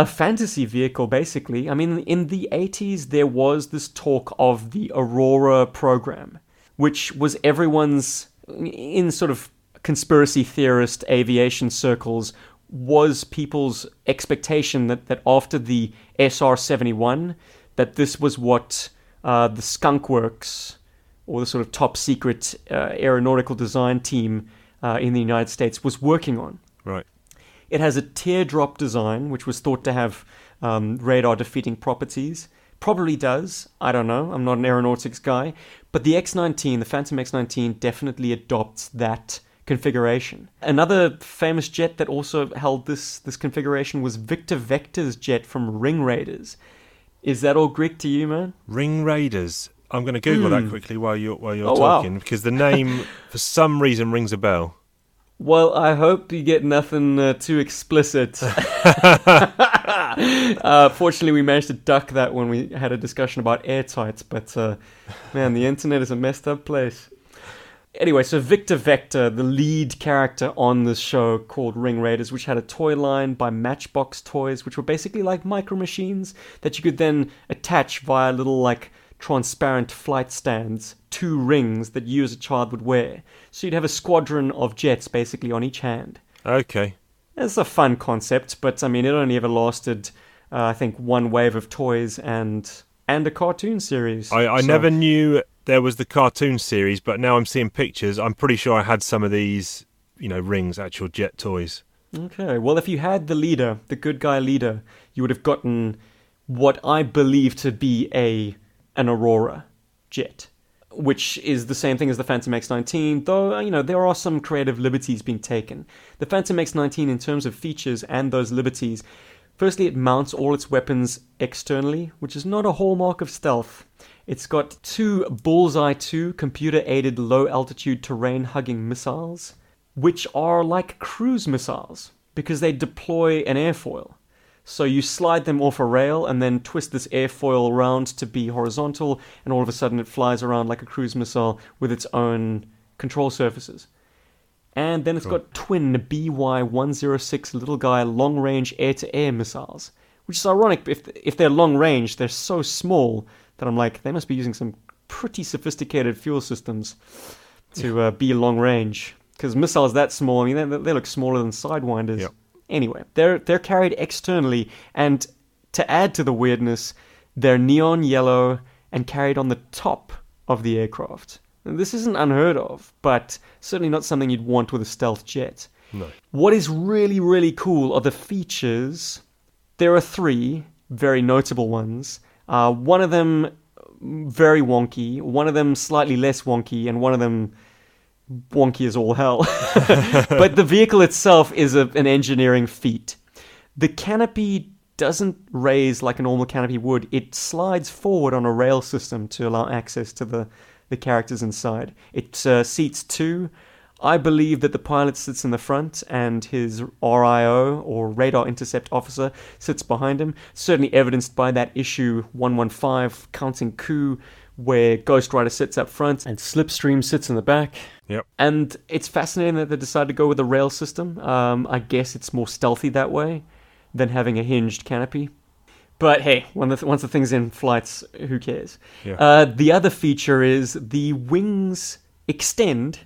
a fantasy vehicle, basically. I mean, in the 80s, there was this talk of the Aurora program, which was everyone's, in sort of conspiracy theorist aviation circles, was people's expectation that, that after the SR 71, that this was what uh, the Skunk Works, or the sort of top secret uh, aeronautical design team uh, in the United States, was working on. Right. It has a teardrop design, which was thought to have um, radar defeating properties. Probably does. I don't know. I'm not an aeronautics guy. But the X19, the Phantom X19, definitely adopts that configuration. Another famous jet that also held this, this configuration was Victor Vector's jet from Ring Raiders. Is that all Greek to you, man? Ring Raiders. I'm going to Google that quickly while you're while you're Hmm. Oh, wow. talking because the name, for some reason, rings a bell. Well, I hope you get nothing uh, too explicit. uh, fortunately, we managed to duck that when we had a discussion about airtight, but uh, man, the internet is a messed up place. Anyway, so Victor Vector, the lead character on this show called Ring Raiders, which had a toy line by Matchbox Toys, which were basically like micro machines that you could then attach via little like transparent flight stands to rings that you as a child would wear. So you'd have a squadron of jets basically on each hand. Okay. It's a fun concept, but I mean, it only ever lasted, uh, I think, one wave of toys and and a cartoon series. I, I So- never knew there was the cartoon series, but now I'm seeing pictures. I'm pretty sure I had some of these, you know, rings, actual jet toys. Okay, well, if you had the leader, the good guy leader, you would have gotten what I believe to be a an Aurora jet, which is the same thing as the Phantom X19. Though uh, you know there are some creative liberties being taken. The Phantom X19, in terms of features and those liberties, firstly it mounts all its weapons externally, which is not a hallmark of stealth. It's got two Bullseye 2 computer aided low altitude terrain hugging missiles which are like cruise missiles because they deploy an airfoil. So you slide them off a rail and then twist this airfoil around to be horizontal, and all of a sudden it flies around like a cruise missile with its own control surfaces. And then it's got twin BY 106 little guy long range air to air missiles, which is ironic. If, if they're long range, they're so small that I'm like, they must be using some pretty sophisticated fuel systems to uh, be long range. Because missiles that small, I mean, they, they look smaller than sidewinders. Yep. Anyway, they're they're carried externally, and to add to the weirdness, they're neon yellow and carried on the top of the aircraft. And this isn't unheard of, but certainly not something you'd want with a stealth jet. No. What is really, really cool are the features. There are three very notable ones. Uh, one of them very wonky, one of them slightly less wonky, and one of them wonky as all hell. but the vehicle itself is a, an engineering feat. The canopy doesn't raise like a normal canopy would, it slides forward on a rail system to allow access to the, the characters inside. It uh, seats two. I believe that the pilot sits in the front and his RIO or radar intercept officer sits behind him, certainly evidenced by that issue 115 counting coup where Ghost Rider sits up front and Slipstream sits in the back. Yep. And it's fascinating that they decided to go with a rail system. Um, I guess it's more stealthy that way than having a hinged canopy. But hey, the, once the thing's in flights, who cares? Yeah. Uh, the other feature is the wings extend.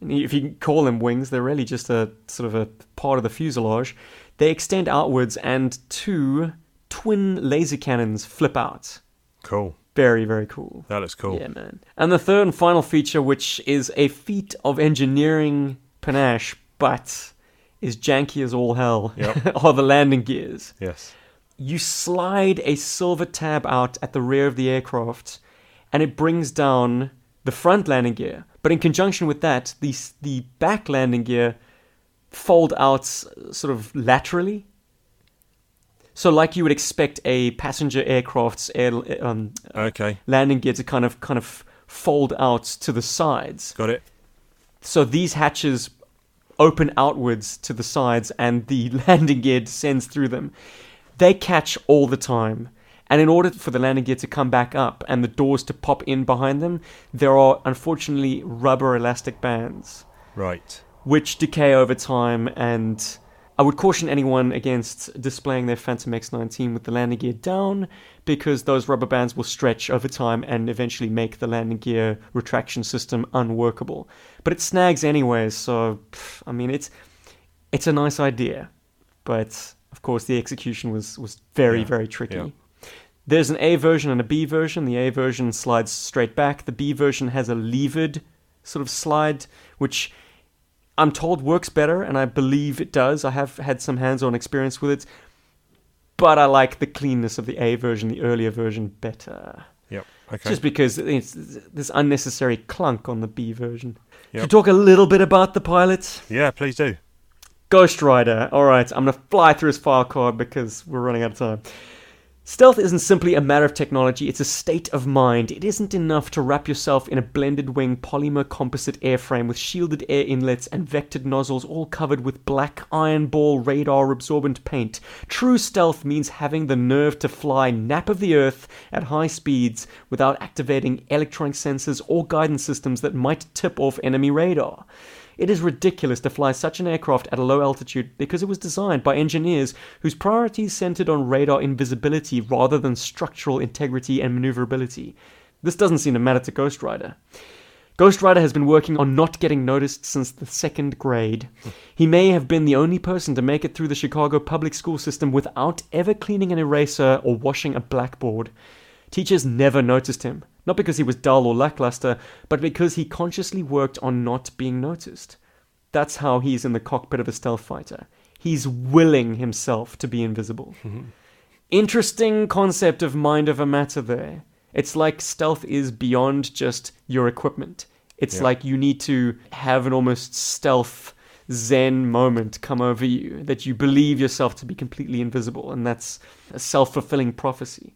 If you can call them wings, they're really just a sort of a part of the fuselage. They extend outwards, and two twin laser cannons flip out. Cool. Very, very cool. That looks cool. Yeah, man. And the third and final feature, which is a feat of engineering panache, but is janky as all hell, Yep. are the landing gears. Yes. You slide a silver tab out at the rear of the aircraft, and it brings down the front landing gear. But in conjunction with that, the the back landing gear fold out uh, sort of laterally. So, like you would expect a passenger aircraft's air, um, Okay. landing gear to kind of kind of fold out to the sides. Got it. So these hatches open outwards to the sides and the landing gear descends through them. They catch all the time. And in order for the landing gear to come back up and the doors to pop in behind them, there are unfortunately rubber elastic bands Right. which decay over time and I would caution anyone against displaying their Phantom X19 with the landing gear down because those rubber bands will stretch over time and eventually make the landing gear retraction system unworkable. But it snags anyways, so pff, I mean it's it's a nice idea, but of course the execution was was very Yeah, very tricky. yeah. There's an A version and a B version. The A version slides straight back. The B version has a levered sort of slide, which I'm told works better, and I believe it does. I have had some hands-on experience with it, but I like the cleanness of the A version, the earlier version, better. Yep. Okay. Just because it's this unnecessary clunk on the B version. Yep. To talk a little bit about the pilot, yeah, please do. Ghost Rider. All right, I'm gonna fly through his file card because we're running out of time. Stealth isn't simply a matter of technology, it's a state of mind. It isn't enough to wrap yourself in a blended wing polymer composite airframe with shielded air inlets and vectored nozzles all covered with black iron ball radar absorbent paint. True stealth means having the nerve to fly nap of the earth at high speeds without activating electronic sensors or guidance systems that might tip off enemy radar. It is ridiculous to fly such an aircraft at a low altitude because it was designed by engineers whose priorities centered on radar invisibility rather than structural integrity and maneuverability. This doesn't seem to matter to Ghost Rider. Ghost Rider has been working on not getting noticed since the second grade. He may have been the only person to make it through the Chicago public school system without ever cleaning an eraser or washing a blackboard. Teachers never noticed him, not because he was dull or lackluster, but because he consciously worked on not being noticed. That's how he's in the cockpit of a stealth fighter. He's willing himself to be invisible. Mm-hmm. Interesting concept of mind over matter there. It's like stealth is beyond just your equipment. It's Yeah. like you need to have an almost stealth zen moment come over you that you believe yourself to be completely invisible, and that's a self fulfilling prophecy.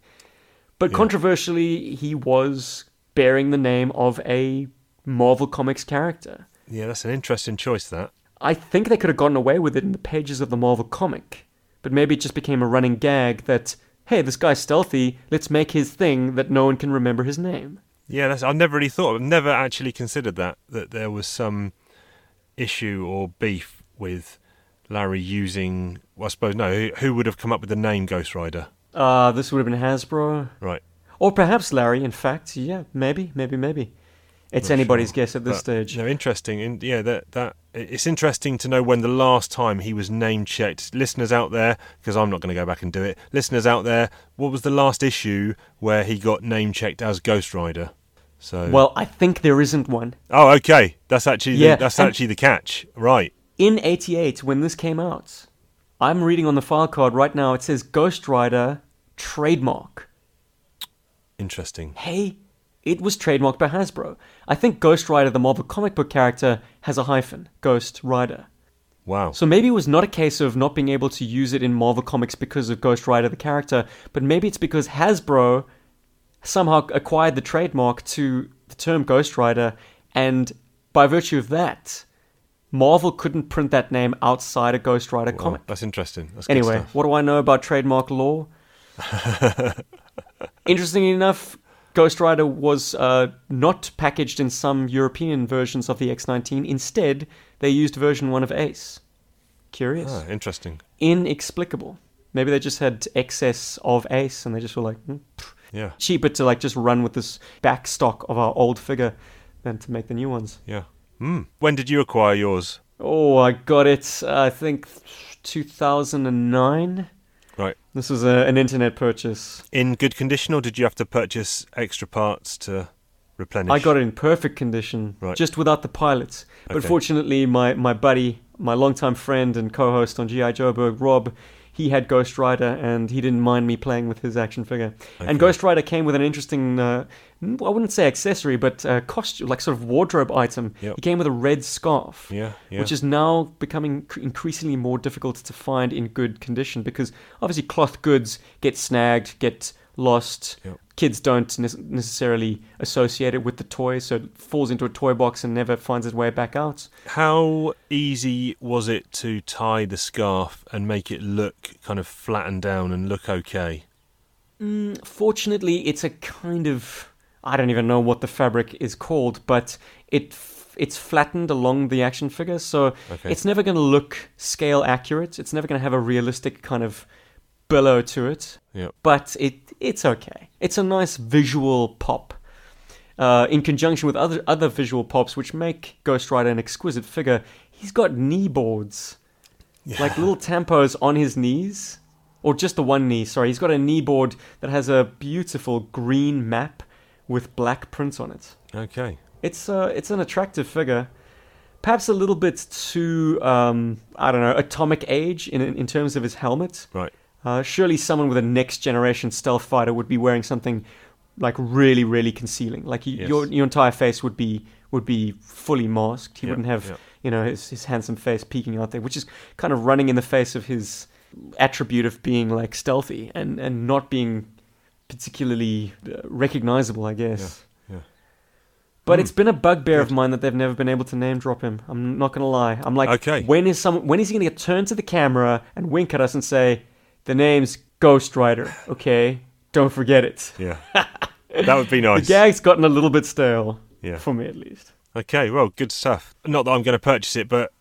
But Yeah. controversially, he was bearing the name of a Marvel Comics character. Yeah, that's an interesting choice. That. I think they could have gotten away with it in the pages of the Marvel comic, but maybe it just became a running gag that, hey, this guy's stealthy, let's make his thing that no one can remember his name. Yeah, that's. I've never really thought. I've never actually considered that that there was some issue or beef with Larry using. Well, I suppose no. Who, who would have come up with the name Ghost Rider? Uh, this would have been Hasbro. Right. Or perhaps Larry, in fact. Yeah, maybe, maybe, maybe. It's Not anybody's sure. guess at this But, stage. No, interesting. In, yeah, that that it's interesting to know when the last time he was name checked. Listeners out there, because I'm not going to go back and do it. Listeners out there, what was the last issue where he got name checked as Ghost Rider? So. Well, I think there isn't one. Oh, okay. That's actually Yeah, the, that's actually the catch, right? In 88, when this came out, I'm reading on the file card right now, it says Ghost Rider trademark. Interesting. hey, it was trademarked by Hasbro. I think Ghost Rider, the Marvel comic book character, has a hyphen, Ghost Rider. Wow. So maybe it was not a case of not being able to use it in Marvel comics because of Ghost Rider, the character, but maybe it's because Hasbro somehow acquired the trademark to the term Ghost Rider, and by virtue of that, Marvel couldn't print that name outside a Ghost Rider Wow, comic. that's interesting. That's good Anyway, what do I know about trademark law? Interestingly enough, Ghost Rider was uh, not packaged in some European versions of the X19. Instead, they used version 1 of Ace. Curious. Ah, interesting. Inexplicable. Maybe they just had excess of Ace and they just were like, pff, Yeah, cheaper to like just run with this back stock of our old figure than to make the new ones. yeah. Hmm. When did you acquire yours? Oh, I got it, I think 2009. Right. This was a, an internet purchase. In good condition, or did you have to purchase extra parts to replenish? I got it in perfect condition, Right. just without the pilots. But Okay. fortunately, my, my buddy, my longtime friend and co-host on GI Joeberg, Rob, he had Ghost Rider, and he didn't mind me playing with his action figure. Okay. And Ghost Rider came with an interesting, uh, I wouldn't say accessory, but uh, costume, like sort of wardrobe item. Yep. He came with a red scarf. Yeah, yeah. Which is now becoming cr- increasingly more difficult to find in good condition because obviously cloth goods get snagged, get lost. Yep. Kids don't ne- necessarily associate it with the toy, so it falls into a toy box and never finds its way back out. How easy was it to tie the scarf and make it look kind of flattened down and look okay? Mm, fortunately, it's a kind of I don't even know what the fabric is called, but it it's flattened along the action figure, so Okay. it's never going to look scale accurate. It's never going to have a realistic kind of billow to it. Yep. But it it's okay. It's a nice visual pop. Uh, in conjunction with other other visual pops, which make Ghost Rider an exquisite figure, he's got knee boards, like little tampos on his knees, or just the one knee. Sorry, he's got a knee board that has a beautiful green map with black prints on it. Okay. It's uh, it's an attractive figure, perhaps a little bit too um, I don't know atomic age in in terms of his helmet. Right. Uh, surely someone with a next generation stealth fighter would be wearing something like really really concealing. Like y Yes. your your entire face would be would be fully masked. He Yep, wouldn't have yep. you know his his handsome face peeking out there, which is kind of running in the face of his attribute of being like stealthy and and not being particularly uh, recognizable, I guess. Yeah, yeah. But Hmm. it's been a bugbear of mine that they've never been able to name drop him. I'm not gonna lie. I'm like, Okay. when is some? When is he gonna turn to the camera and wink at us and say, "The name's Ghost Rider"? Okay, don't forget it. Yeah. that would be nice. The gag's gotten a little bit stale, Yeah. for me at least. Okay, well, good stuff. Not that I'm going to purchase it, but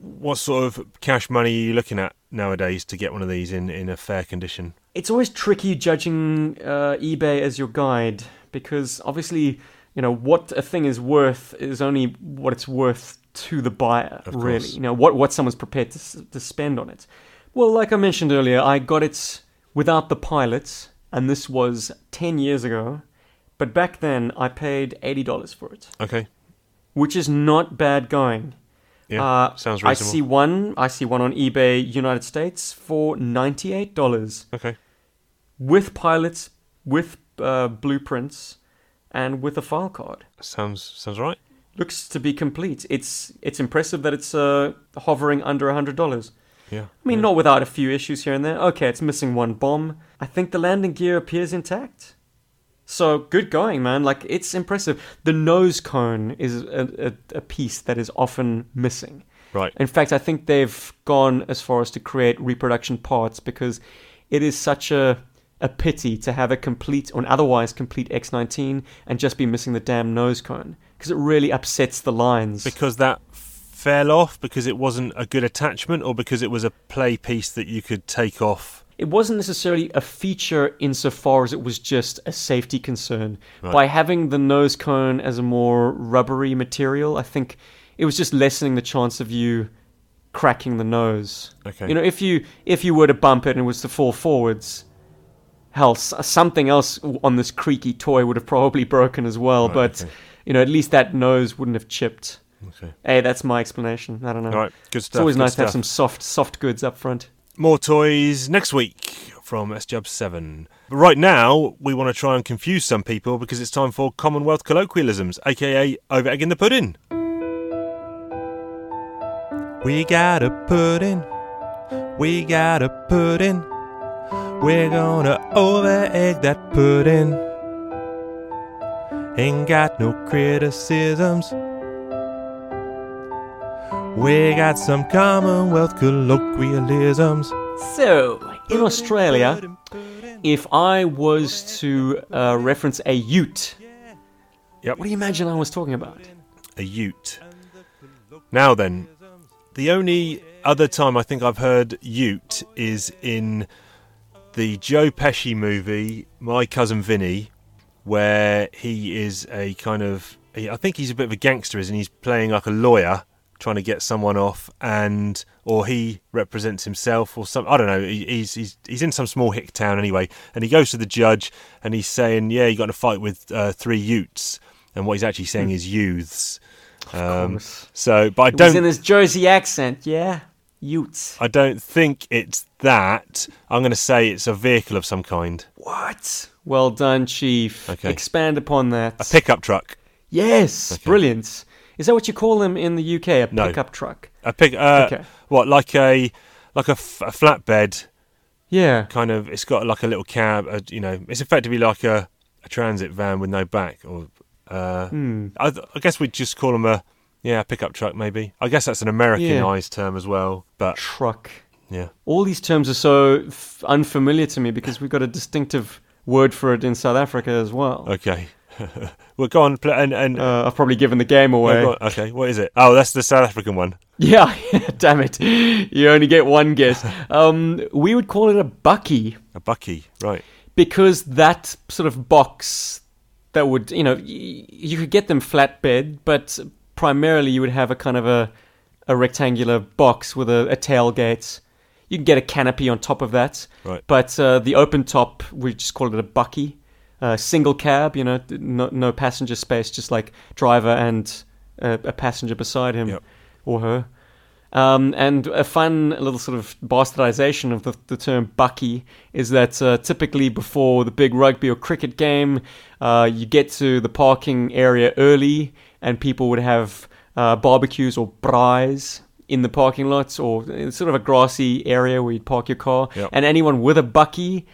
what sort of cash money are you looking at nowadays to get one of these in, in a fair condition? It's always tricky judging uh, eBay as your guide because obviously, you know, what a thing is worth is only what it's worth to the buyer, really. You know, what, what someone's prepared to, to spend on it. Well, like I mentioned earlier, I got it without the pilots, and this was 10 years ago. But back then, I paid $80 for it, Okay. which is not bad going. Yeah. Uh, sounds I see one. I see one on eBay, United States, for ninety-eight dollars Okay. with pilots, with uh, blueprints, and with a file card. Sounds sounds right. Looks to be complete. It's it's impressive that it's uh, hovering under hundred dollars. Yeah. I mean, yeah. not without a few issues here and there. Okay, it's missing one bomb. I think the landing gear appears intact. So good going, man. Like it's impressive. The nose cone is a, a, a piece that is often missing. Right. In fact, I think they've gone as far as to create reproduction parts because it is such a a pity to have a complete or an otherwise complete X19 and just be missing the damn nose cone because it really upsets the lines. Because that fell off because it wasn't a good attachment or because it was a play piece that you could take off. it wasn't necessarily a feature insofar as it was just a safety concern. Right. By having the nose cone as a more rubbery material, I think it was just lessening the chance of you cracking the nose. Okay. You know, if you if you were to bump it and it was to fall forwards, hell, something else on this creaky toy would have probably broken as well. Right, but okay. you know, at least that nose wouldn't have chipped. Okay. Hey, that's my explanation. I don't know. All right. Good stuff. It's always good nice to have some soft soft goods up front. More toys next week from SJub 7. But right now, we want to try and confuse some people because it's time for Commonwealth colloquialisms, aka over egg in the pudding. We got a pudding. We got a pudding. We're gonna over egg that pudding. Ain't got no criticisms. We got some Commonwealth colloquialisms. So, in Australia, if I was to uh, reference a ute, Yep. what do you imagine I was talking about? a ute. Now then, the only other time I think I've heard ute is in the Joe Pesci movie, My Cousin Vinny, where he is a kind of. I think he's a bit of a gangster, isn't he? He's playing like a lawyer, trying to get someone off, and or he represents himself or some, I don't know. He, he's he's he's in some small hick town anyway, and he goes to the judge and he's saying, yeah, you got in a fight with uh, three utes, and what he's actually saying is youths. Um, course. so, but I It was in don't. his Jersey accent, yeah? Utes. I don't think it's that. I'm going to say it's a vehicle of some kind. What? Well done, Chief. Okay. Expand upon that. A pickup truck. Yes, Okay. brilliant. Is that what you call them in the UK? A No. pickup truck? A pick. Uh, Okay. What like a like a, f- a flatbed, Yeah. kind of. It's got like a little cab. uh you know, it's effectively like a, a transit van with no back. Or uh, Hmm. I, I guess we'd just call them a yeah pickup truck. Maybe. I guess that's an Americanized term as well. But Truck. yeah. All these terms are so f- unfamiliar to me because we've got a distinctive word for it in South Africa as well. Okay. well, go on. Pl- and and Uh, I've probably given the game away. on. okay, what is it? Oh, that's the South African one. Yeah, damn it. You only get one guess. Um, we would call it a bakkie A bakkie, right? because that sort of box that would, you know, y- you could get them flatbed, but primarily you would have a kind of a, a rectangular box with a, a tailgate. You can get a canopy on top of that. Right. But uh, the open top, we just call it a bakkie. Uh, single cab, you know, no, no passenger space, just like driver and uh, a passenger beside him Yep. or her. Um, and a fun little sort of bastardization of the, the term bakkie is that uh, typically before the big rugby or cricket game, uh, you get to the parking area early and people would have uh, barbecues or braais in the parking lots or sort of a grassy area where you'd park your car. Yep. And anyone with a bakkie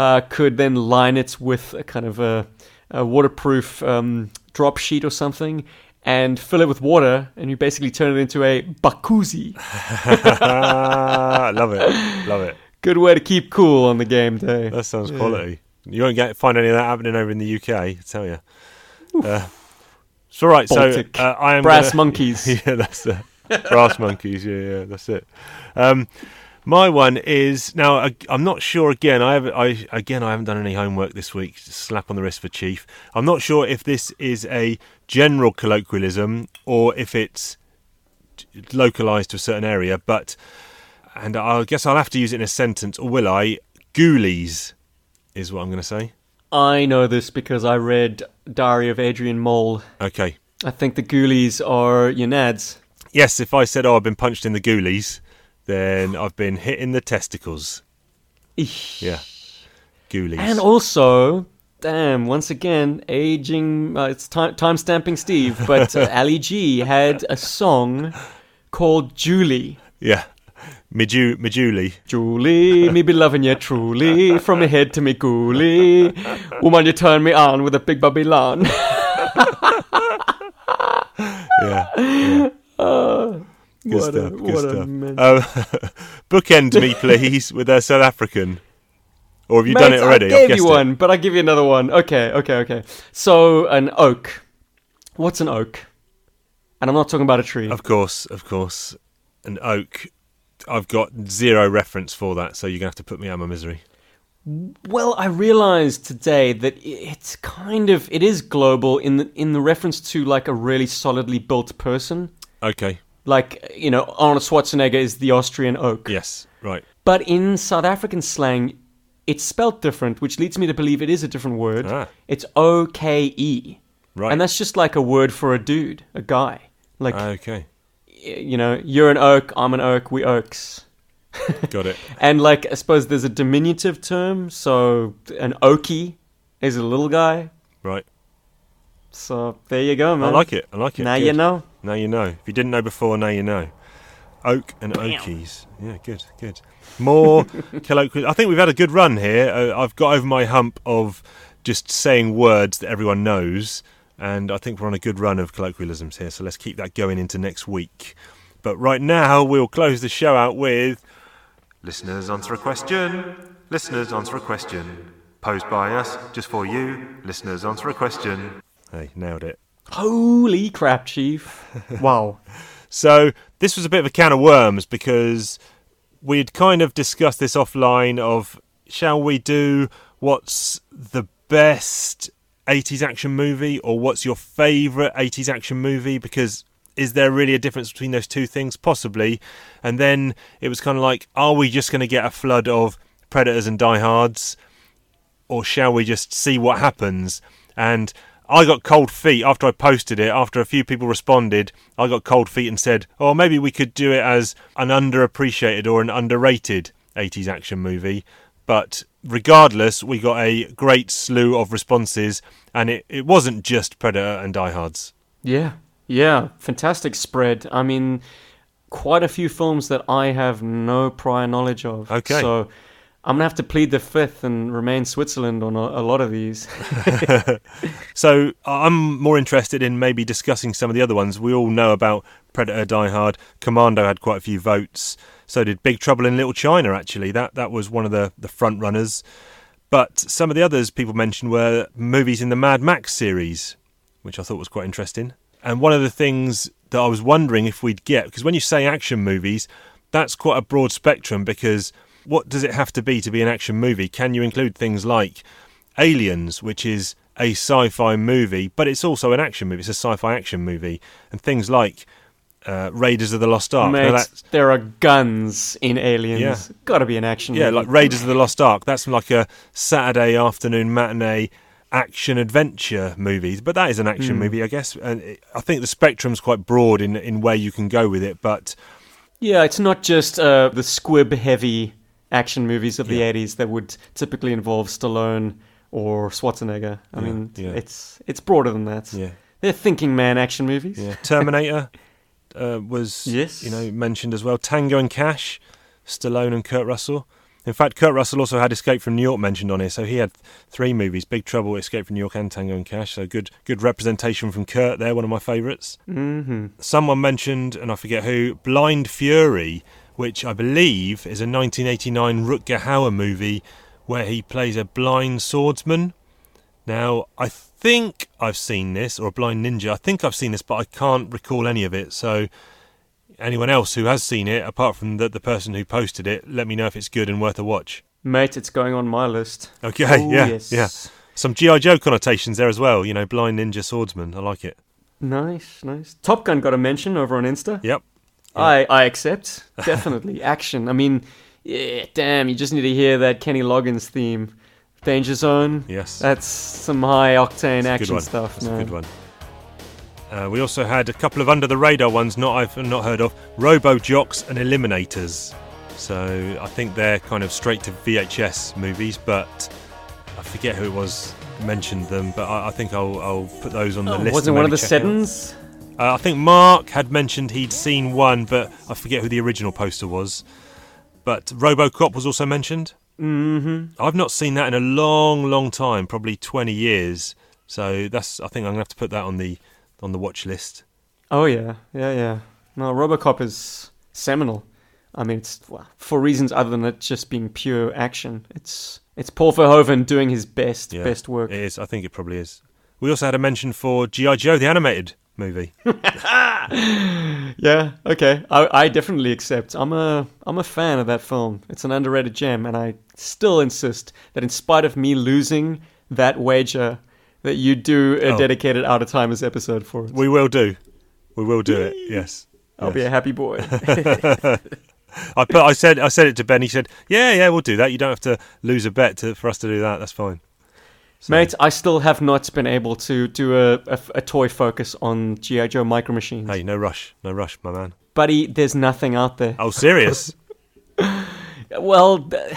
uh, could then line it with a kind of a, a waterproof um, drop sheet or something and fill it with water, and you basically turn it into a bakuzi. love it, love it. Good way to keep cool on the game day. That sounds quality. You won't get find any of that happening over in the UK. I tell you. Uh, it's all right. Baltic. So uh, I am Brass gonna- monkeys. yeah, that's it. Brass monkeys. Yeah, yeah, that's it. Um, my one is now. I, I'm not sure. Again, I have. I again, I haven't done any homework this week. Slap on the wrist for Chief. I'm not sure if this is a general colloquialism or if it's localized to a certain area. But and I guess I'll have to use it in a sentence, or will I? Ghoulies is what I'm going to say. I know this because I read Diary of Adrian Mole. Okay. I think the ghoulies are your nads. Yes, if I said, "Oh, I've been punched in the ghoulies," then I've been hitting the testicles. Eesh. Yeah, ghoulies. And also, damn, once again, aging. Uh, it's time time stamping Steve, but uh, Ali G had a song called Julie. yeah, Miju Majuli. Julie, me be loving you truly, from me head to me coolie. Woman, you turn me on with a big Babylon. Yeah, yeah. Good what stuff. a, good stuff. Um, bookend me, please, with a South African. Or have you Mate, done it already? I gave you it. one, but I'll give you another one. Okay, okay, okay. So, an oak. What's an oak? And I'm not talking about a tree. Of course, of course. An oak. I've got zero reference for that, so you're gonna have to put me out of my misery. Well, I realized today that it's kind of it is global in the in the reference to like a really solidly built person. Okay. Like you know, Arnold Schwarzenegger is the Austrian oak. Yes. Right. But in South African slang, it's spelt different, which leads me to believe it is a different word. Ah. It's O K E, Right. and that's just like a word for a dude, a guy. Like okay. y- you know, you're an oak, I'm an oak, we oaks. Got it. And like, I suppose there's a diminutive term, so an okie is a little guy. Right. So there you go, man. I like it. I like it. Now Good. you know. Now you know. If you didn't know before, now you know. Oak and Okies. Yeah, good, good. More colloquial. I think we've had a good run here. Uh, I've got over my hump of just saying words that everyone knows, and I think we're on a good run of colloquialisms here. So let's keep that going into next week. But right now, we'll close the show out with listeners answer a question. Listeners answer a question. Posed by us, just for you. Listeners answer a question. Hey, nailed it. Holy crap, Chief! wow. So this was a bit of a can of worms because we'd kind of discussed this offline of shall we do what's the best 80s action movie or what's your favorite 80s action movie because is there really a difference between those two things possibly and then it was kind of like are we just going to get a flood of predators and diehards or shall we just see what happens? And I got cold feet after I posted it. After a few people responded, I got cold feet and said, "Oh, maybe we could do it as an underappreciated or an underrated 80s action movie." But regardless, we got a great slew of responses, and it, it wasn't just Predator and Diehards. Yeah, yeah, fantastic spread. I mean, quite a few films that I have no prior knowledge of. Okay. So, I'm gonna have to plead the fifth and remain Switzerland on a, a lot of these. So I'm more interested in maybe discussing some of the other ones. We all know about Predator, Die Hard, Commando had quite a few votes. So did Big Trouble in Little China. Actually, that that was one of the the front runners. But some of the others people mentioned were movies in the Mad Max series, which I thought was quite interesting. And one of the things that I was wondering if we'd get, because when you say action movies, that's quite a broad spectrum because what does it have to be to be an action movie? Can you include things like Aliens, which is a sci fi movie, but it's also an action movie, it's a sci fi action movie, and things like uh, Raiders of the Lost Ark. Mate, there are guns in Aliens. Yeah. Gotta be an action. Yeah, movie. like Raiders of the Lost Ark. That's like a Saturday afternoon matinee action adventure movie. But that is an action Hmm. movie, I guess. And it, I think the spectrum's quite broad in in where you can go with it. But Yeah, it's not just uh, the squib heavy action movies of the 80s that would typically involve Stallone or Schwarzenegger. I Yeah, mean, yeah. it's it's broader than that. yeah, They're thinking man action movies. yeah. Terminator uh, was Yes. you know mentioned as well. Tango and Cash, Stallone and Kurt Russell. In fact, Kurt Russell also had Escape from New York mentioned on here, so he had three movies: Big Trouble, Escape from New York, and Tango and Cash. So good, good representation from Kurt there. One of my favourites. hmm someone mentioned, and I forget who, Blind Fury, which I believe is a 1989 Rutger Hauer movie where he plays a blind swordsman. Now, I think I've seen this, or a blind ninja. I think I've seen this, but I can't recall any of it. So, anyone else who has seen it, apart from the, the person who posted it, let me know if it's good and worth a watch. Mate, it's going on my list. Okay, Oh, yeah, yes. yeah. Some G.I. Joe connotations there as well, you know, blind ninja swordsman. I like it. Nice, nice. Top Gun got a mention over on Insta. Yep. I, I accept. Definitely. Action. I mean, yeah, damn, you just need to hear that Kenny Loggins theme. Danger Zone. Yes. That's some high octane That's a good action stuff, That's man. a good one. Uh, we also had a couple of under the radar ones not I've not heard of Robot Jox and Eliminators. So I think they're kind of straight to VHS movies, but I forget who it was mentioned them. But I, I think I'll, I'll put those on the Oh, list. wasn't one of the. Seddons? Uh, I think Mark had mentioned he'd seen one, but I forget who the original poster was. But RoboCop was also mentioned. Mm-hmm. I've not seen that in a long, long time, probably 20 years. So that's I think I'm gonna have to put that on the on the watch list. Oh yeah, yeah, yeah. No, RoboCop is seminal. I mean, it's well, for reasons other than it just being pure action. It's it's Paul Verhoeven doing his best, Yeah, best work. It is. I think it probably is. We also had a mention for GI Joe, the animated movie. Yeah, okay. I, I definitely accept. I'm a I'm a fan of that film. It's an underrated gem, and I still insist that in spite of me losing that wager, that you do a Oh. dedicated out of timers episode for it. we will do. We will do it. Yes. I'll be a happy boy. I put. I said. I said it to Ben. He said, "Yeah, yeah, we'll do that. You don't have to lose a bet to, for us to do that. That's fine." So- Mate, I still have not been able to do a, a, a toy focus on G.I. Joe Micro Machines. Hey, no rush. No rush, my man. Buddy, there's nothing out there. Oh, serious? Well, th-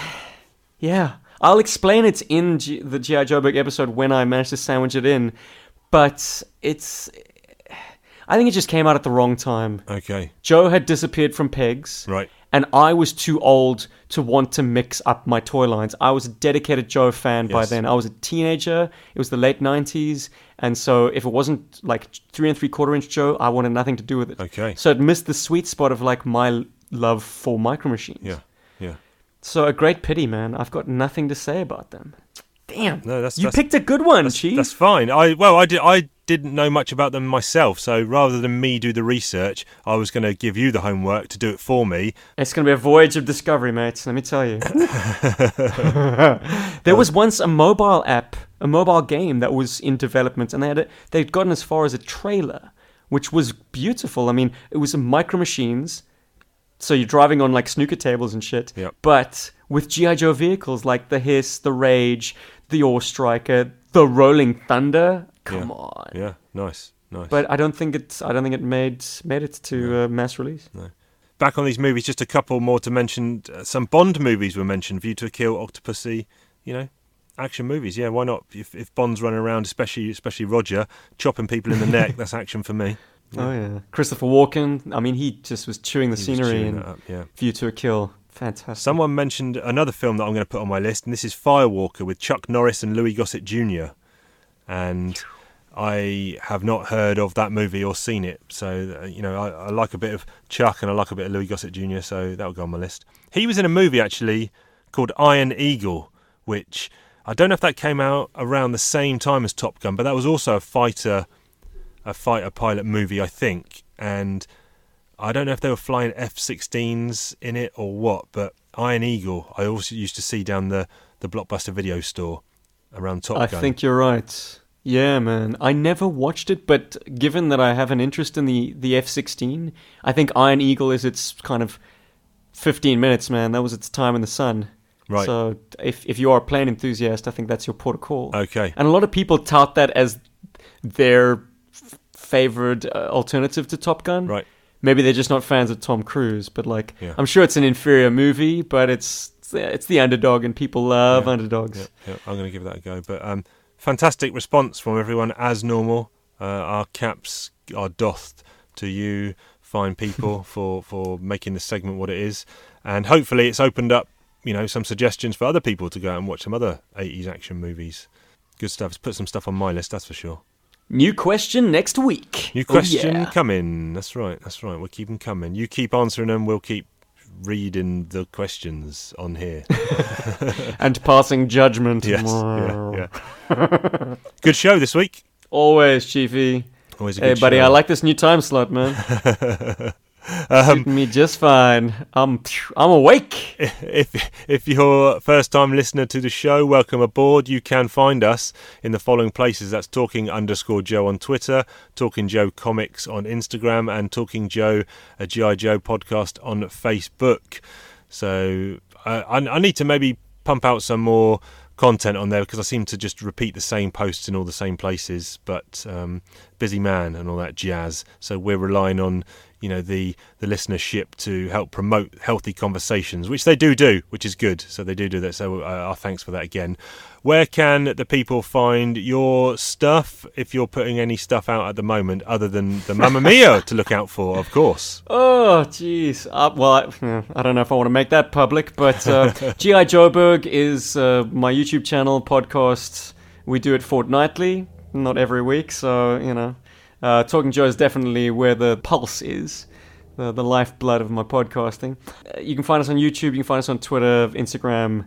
yeah. I'll explain it in G- the G.I. Joe book episode when I manage to sandwich it in. But it's. I think it just came out at the wrong time. okay. Joe had disappeared from Pegs. Right. And I was too old to want to mix up my toy lines. I was a dedicated Joe fan by then. I was a teenager. It was the late 90s. And so if it wasn't like three and three quarter inch Joe, I wanted nothing to do with it. Okay. So it missed the sweet spot of like my love for micro machines. Yeah. Yeah. So a great pity, man. I've got nothing to say about them. Damn. No, that's you that's, picked a good one, that's, Chief. that's fine. I well, I did. I didn't know much about them myself, so rather than me do the research, I was going to give you the homework to do it for me. It's going to be a voyage of discovery, mates. Let me tell you. there was once a mobile app, a mobile game that was in development, and they had a, they'd gotten as far as a trailer, which was beautiful. I mean, it was micro machines, so you're driving on like snooker tables and shit. Yep. But with GI Joe vehicles like the Hiss, the Rage, the AWE Striker, the Rolling Thunder. Come Yeah. on. Yeah. Nice. Nice. But I don't think it's. I don't think it made made it to uh, mass release. No. Back on these movies, just a couple more to mention. Uh, some Bond movies were mentioned: View to a Kill, Octopussy. You know, action movies. Yeah, why not? If, if Bond's running around, especially especially Roger, chopping people in the neck, that's action for me. Oh yeah, Christopher Walken. I mean, he just was chewing the He scenery chewing in up, yeah. View to a Kill. Fantastic. Someone mentioned another film that I'm going to put on my list, and this is Firewalker with Chuck Norris and Louis Gossett Jr. And I have not heard of that movie or seen it, so uh, you know I, I like a bit of Chuck and I like a bit of Louis Gossett Jr. So that will go on my list. He was in a movie actually called Iron Eagle, which I don't know if that came out around the same time as Top Gun, but that was also a fighter, a fighter pilot movie, I think, and I don't know if they were flying F-16s in it or what, but Iron Eagle I also used to see down the the blockbuster video store around Top I Gun. think you're right. Yeah, man. I never watched it, but given that I have an interest in the, the F 16, I think Iron Eagle is its kind of 15 minutes, man. That was its time in the sun. Right. So if, if you are a plane enthusiast, I think that's your port of call. Okay. And a lot of people tout that as their f- favored uh, alternative to Top Gun. Right. Maybe they're just not fans of Tom Cruise, but like Yeah. I'm sure it's an inferior movie, but it's it's the underdog and people love Yeah. underdogs. Yeah, yeah, I'm going to give that a go. But um, fantastic response from everyone as normal. Uh, our caps are doffed to you, fine people, for for making this segment what it is, and hopefully it's opened up, you know, some suggestions for other people to go out and watch some other 80s action movies. Good stuff. It's put some stuff on my list, that's for sure. New question next week. New Oh, question yeah. coming. That's right. That's right. We'll keep them coming. You keep answering them. We'll keep reading the questions on here. and passing judgment. yes. Yeah. Yeah. Good show this week. Always, Chiefy. Always a Hey, buddy, show. I like this new time slot, man. Um, me just fine. I'm I'm awake. if if you're a first time listener to the show, welcome aboard. You can find us in the following places. That's Talking underscore Joe on Twitter, Talking Joe Comics on Instagram, and Talking Joe, a GI Joe podcast on Facebook. So uh, I, I need to maybe pump out some more content on there because I seem to just repeat the same posts in all the same places. But um, busy man and all that jazz. So we're relying on you know the the listenership to help promote healthy conversations, which they do do, which is good. So they do do that. So uh, our thanks for that again. Where can the people find your stuff if you're putting any stuff out at the moment, other than the Mamma Mia to look out for, of course? Oh, jeez. Uh, well, I, I don't know if I want to make that public, but uh, GI Joburg is uh, my YouTube channel podcast. We do it fortnightly, not every week. So you know, uh, Talking Joe is definitely where the pulse is. The, the lifeblood of my podcasting. Uh, you can find us on YouTube, you can find us on Twitter, Instagram,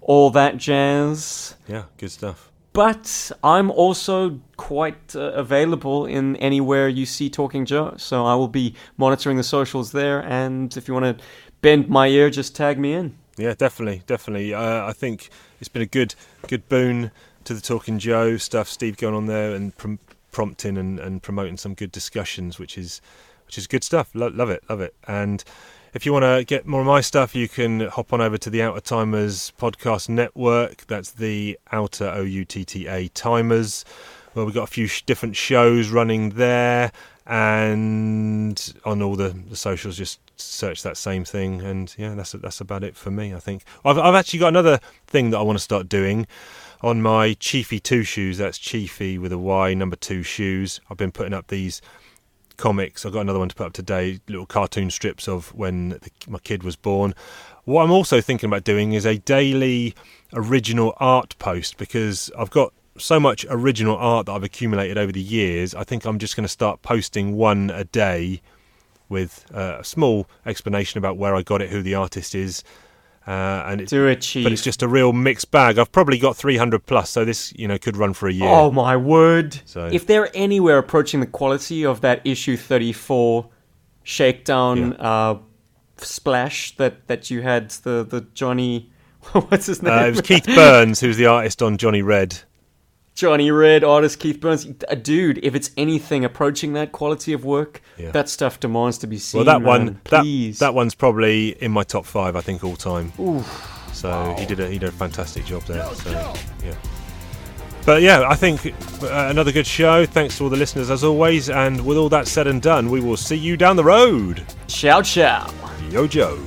all that jazz. Yeah, good stuff. But I'm also quite uh, available in anywhere you see Talking Joe. So I will be monitoring the socials there. And if you want to bend my ear, just tag me in. Yeah, definitely, definitely. Uh, I think it's been a good, good boon to the Talking Joe stuff. Steve going on there and prom- prompting and, and promoting some good discussions, which is, which is good stuff. Lo- love it, love it. And if you want to get more of my stuff, you can hop on over to the Outta Timers podcast network. That's the Outta O U T T A Timers. Well, we've got a few sh- different shows running there, and on all the, the socials, just search that same thing. And yeah, that's that's about it for me. I think I've I've actually got another thing that I want to start doing on my Chiefy Two shoes. That's Chiefy with a Y, number two shoes. I've been putting up these comics. I've got another one to put up today, little cartoon strips of when the, my kid was born. What I'm also thinking about doing is a daily original art post because I've got so much original art that I've accumulated over the years. I think I'm just going to start posting one a day with uh, a small explanation about where I got it, who the artist is, uh, and it's it, Chief. but it's just a real mixed bag. I've probably got 300 plus, so this you know could run for a year. Oh my word! So- If they're anywhere approaching the quality of that issue thirty-four shakedown uh, splash that that you had the the Johnny, what's his name? Uh, it was Keith Burns who's the artist on Johnny Red. Johnny Red, artist Keith Burns. Dude, if it's anything approaching that quality of work, Yeah. that stuff demands to be seen. Well, that man. one, that, please. that one's probably in my top five, I think, all time. So he did a he did a fantastic job there. So yeah. But yeah, I think uh, another good show. Thanks to all the listeners as always. And with all that said and done, we will see you down the road. Ciao, ciao. Yo, Joe.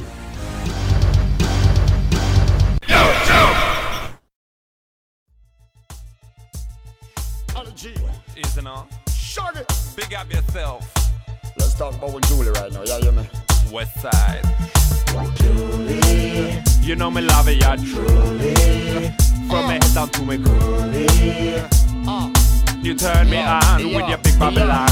Isn't on. Shut it. Big up yourself. Let's talk about with Julie right now. Yeah, you me? west side. Julie, you know me love it, yeah, truly. From me head down to me coolie. You turn me on with your big Babylon.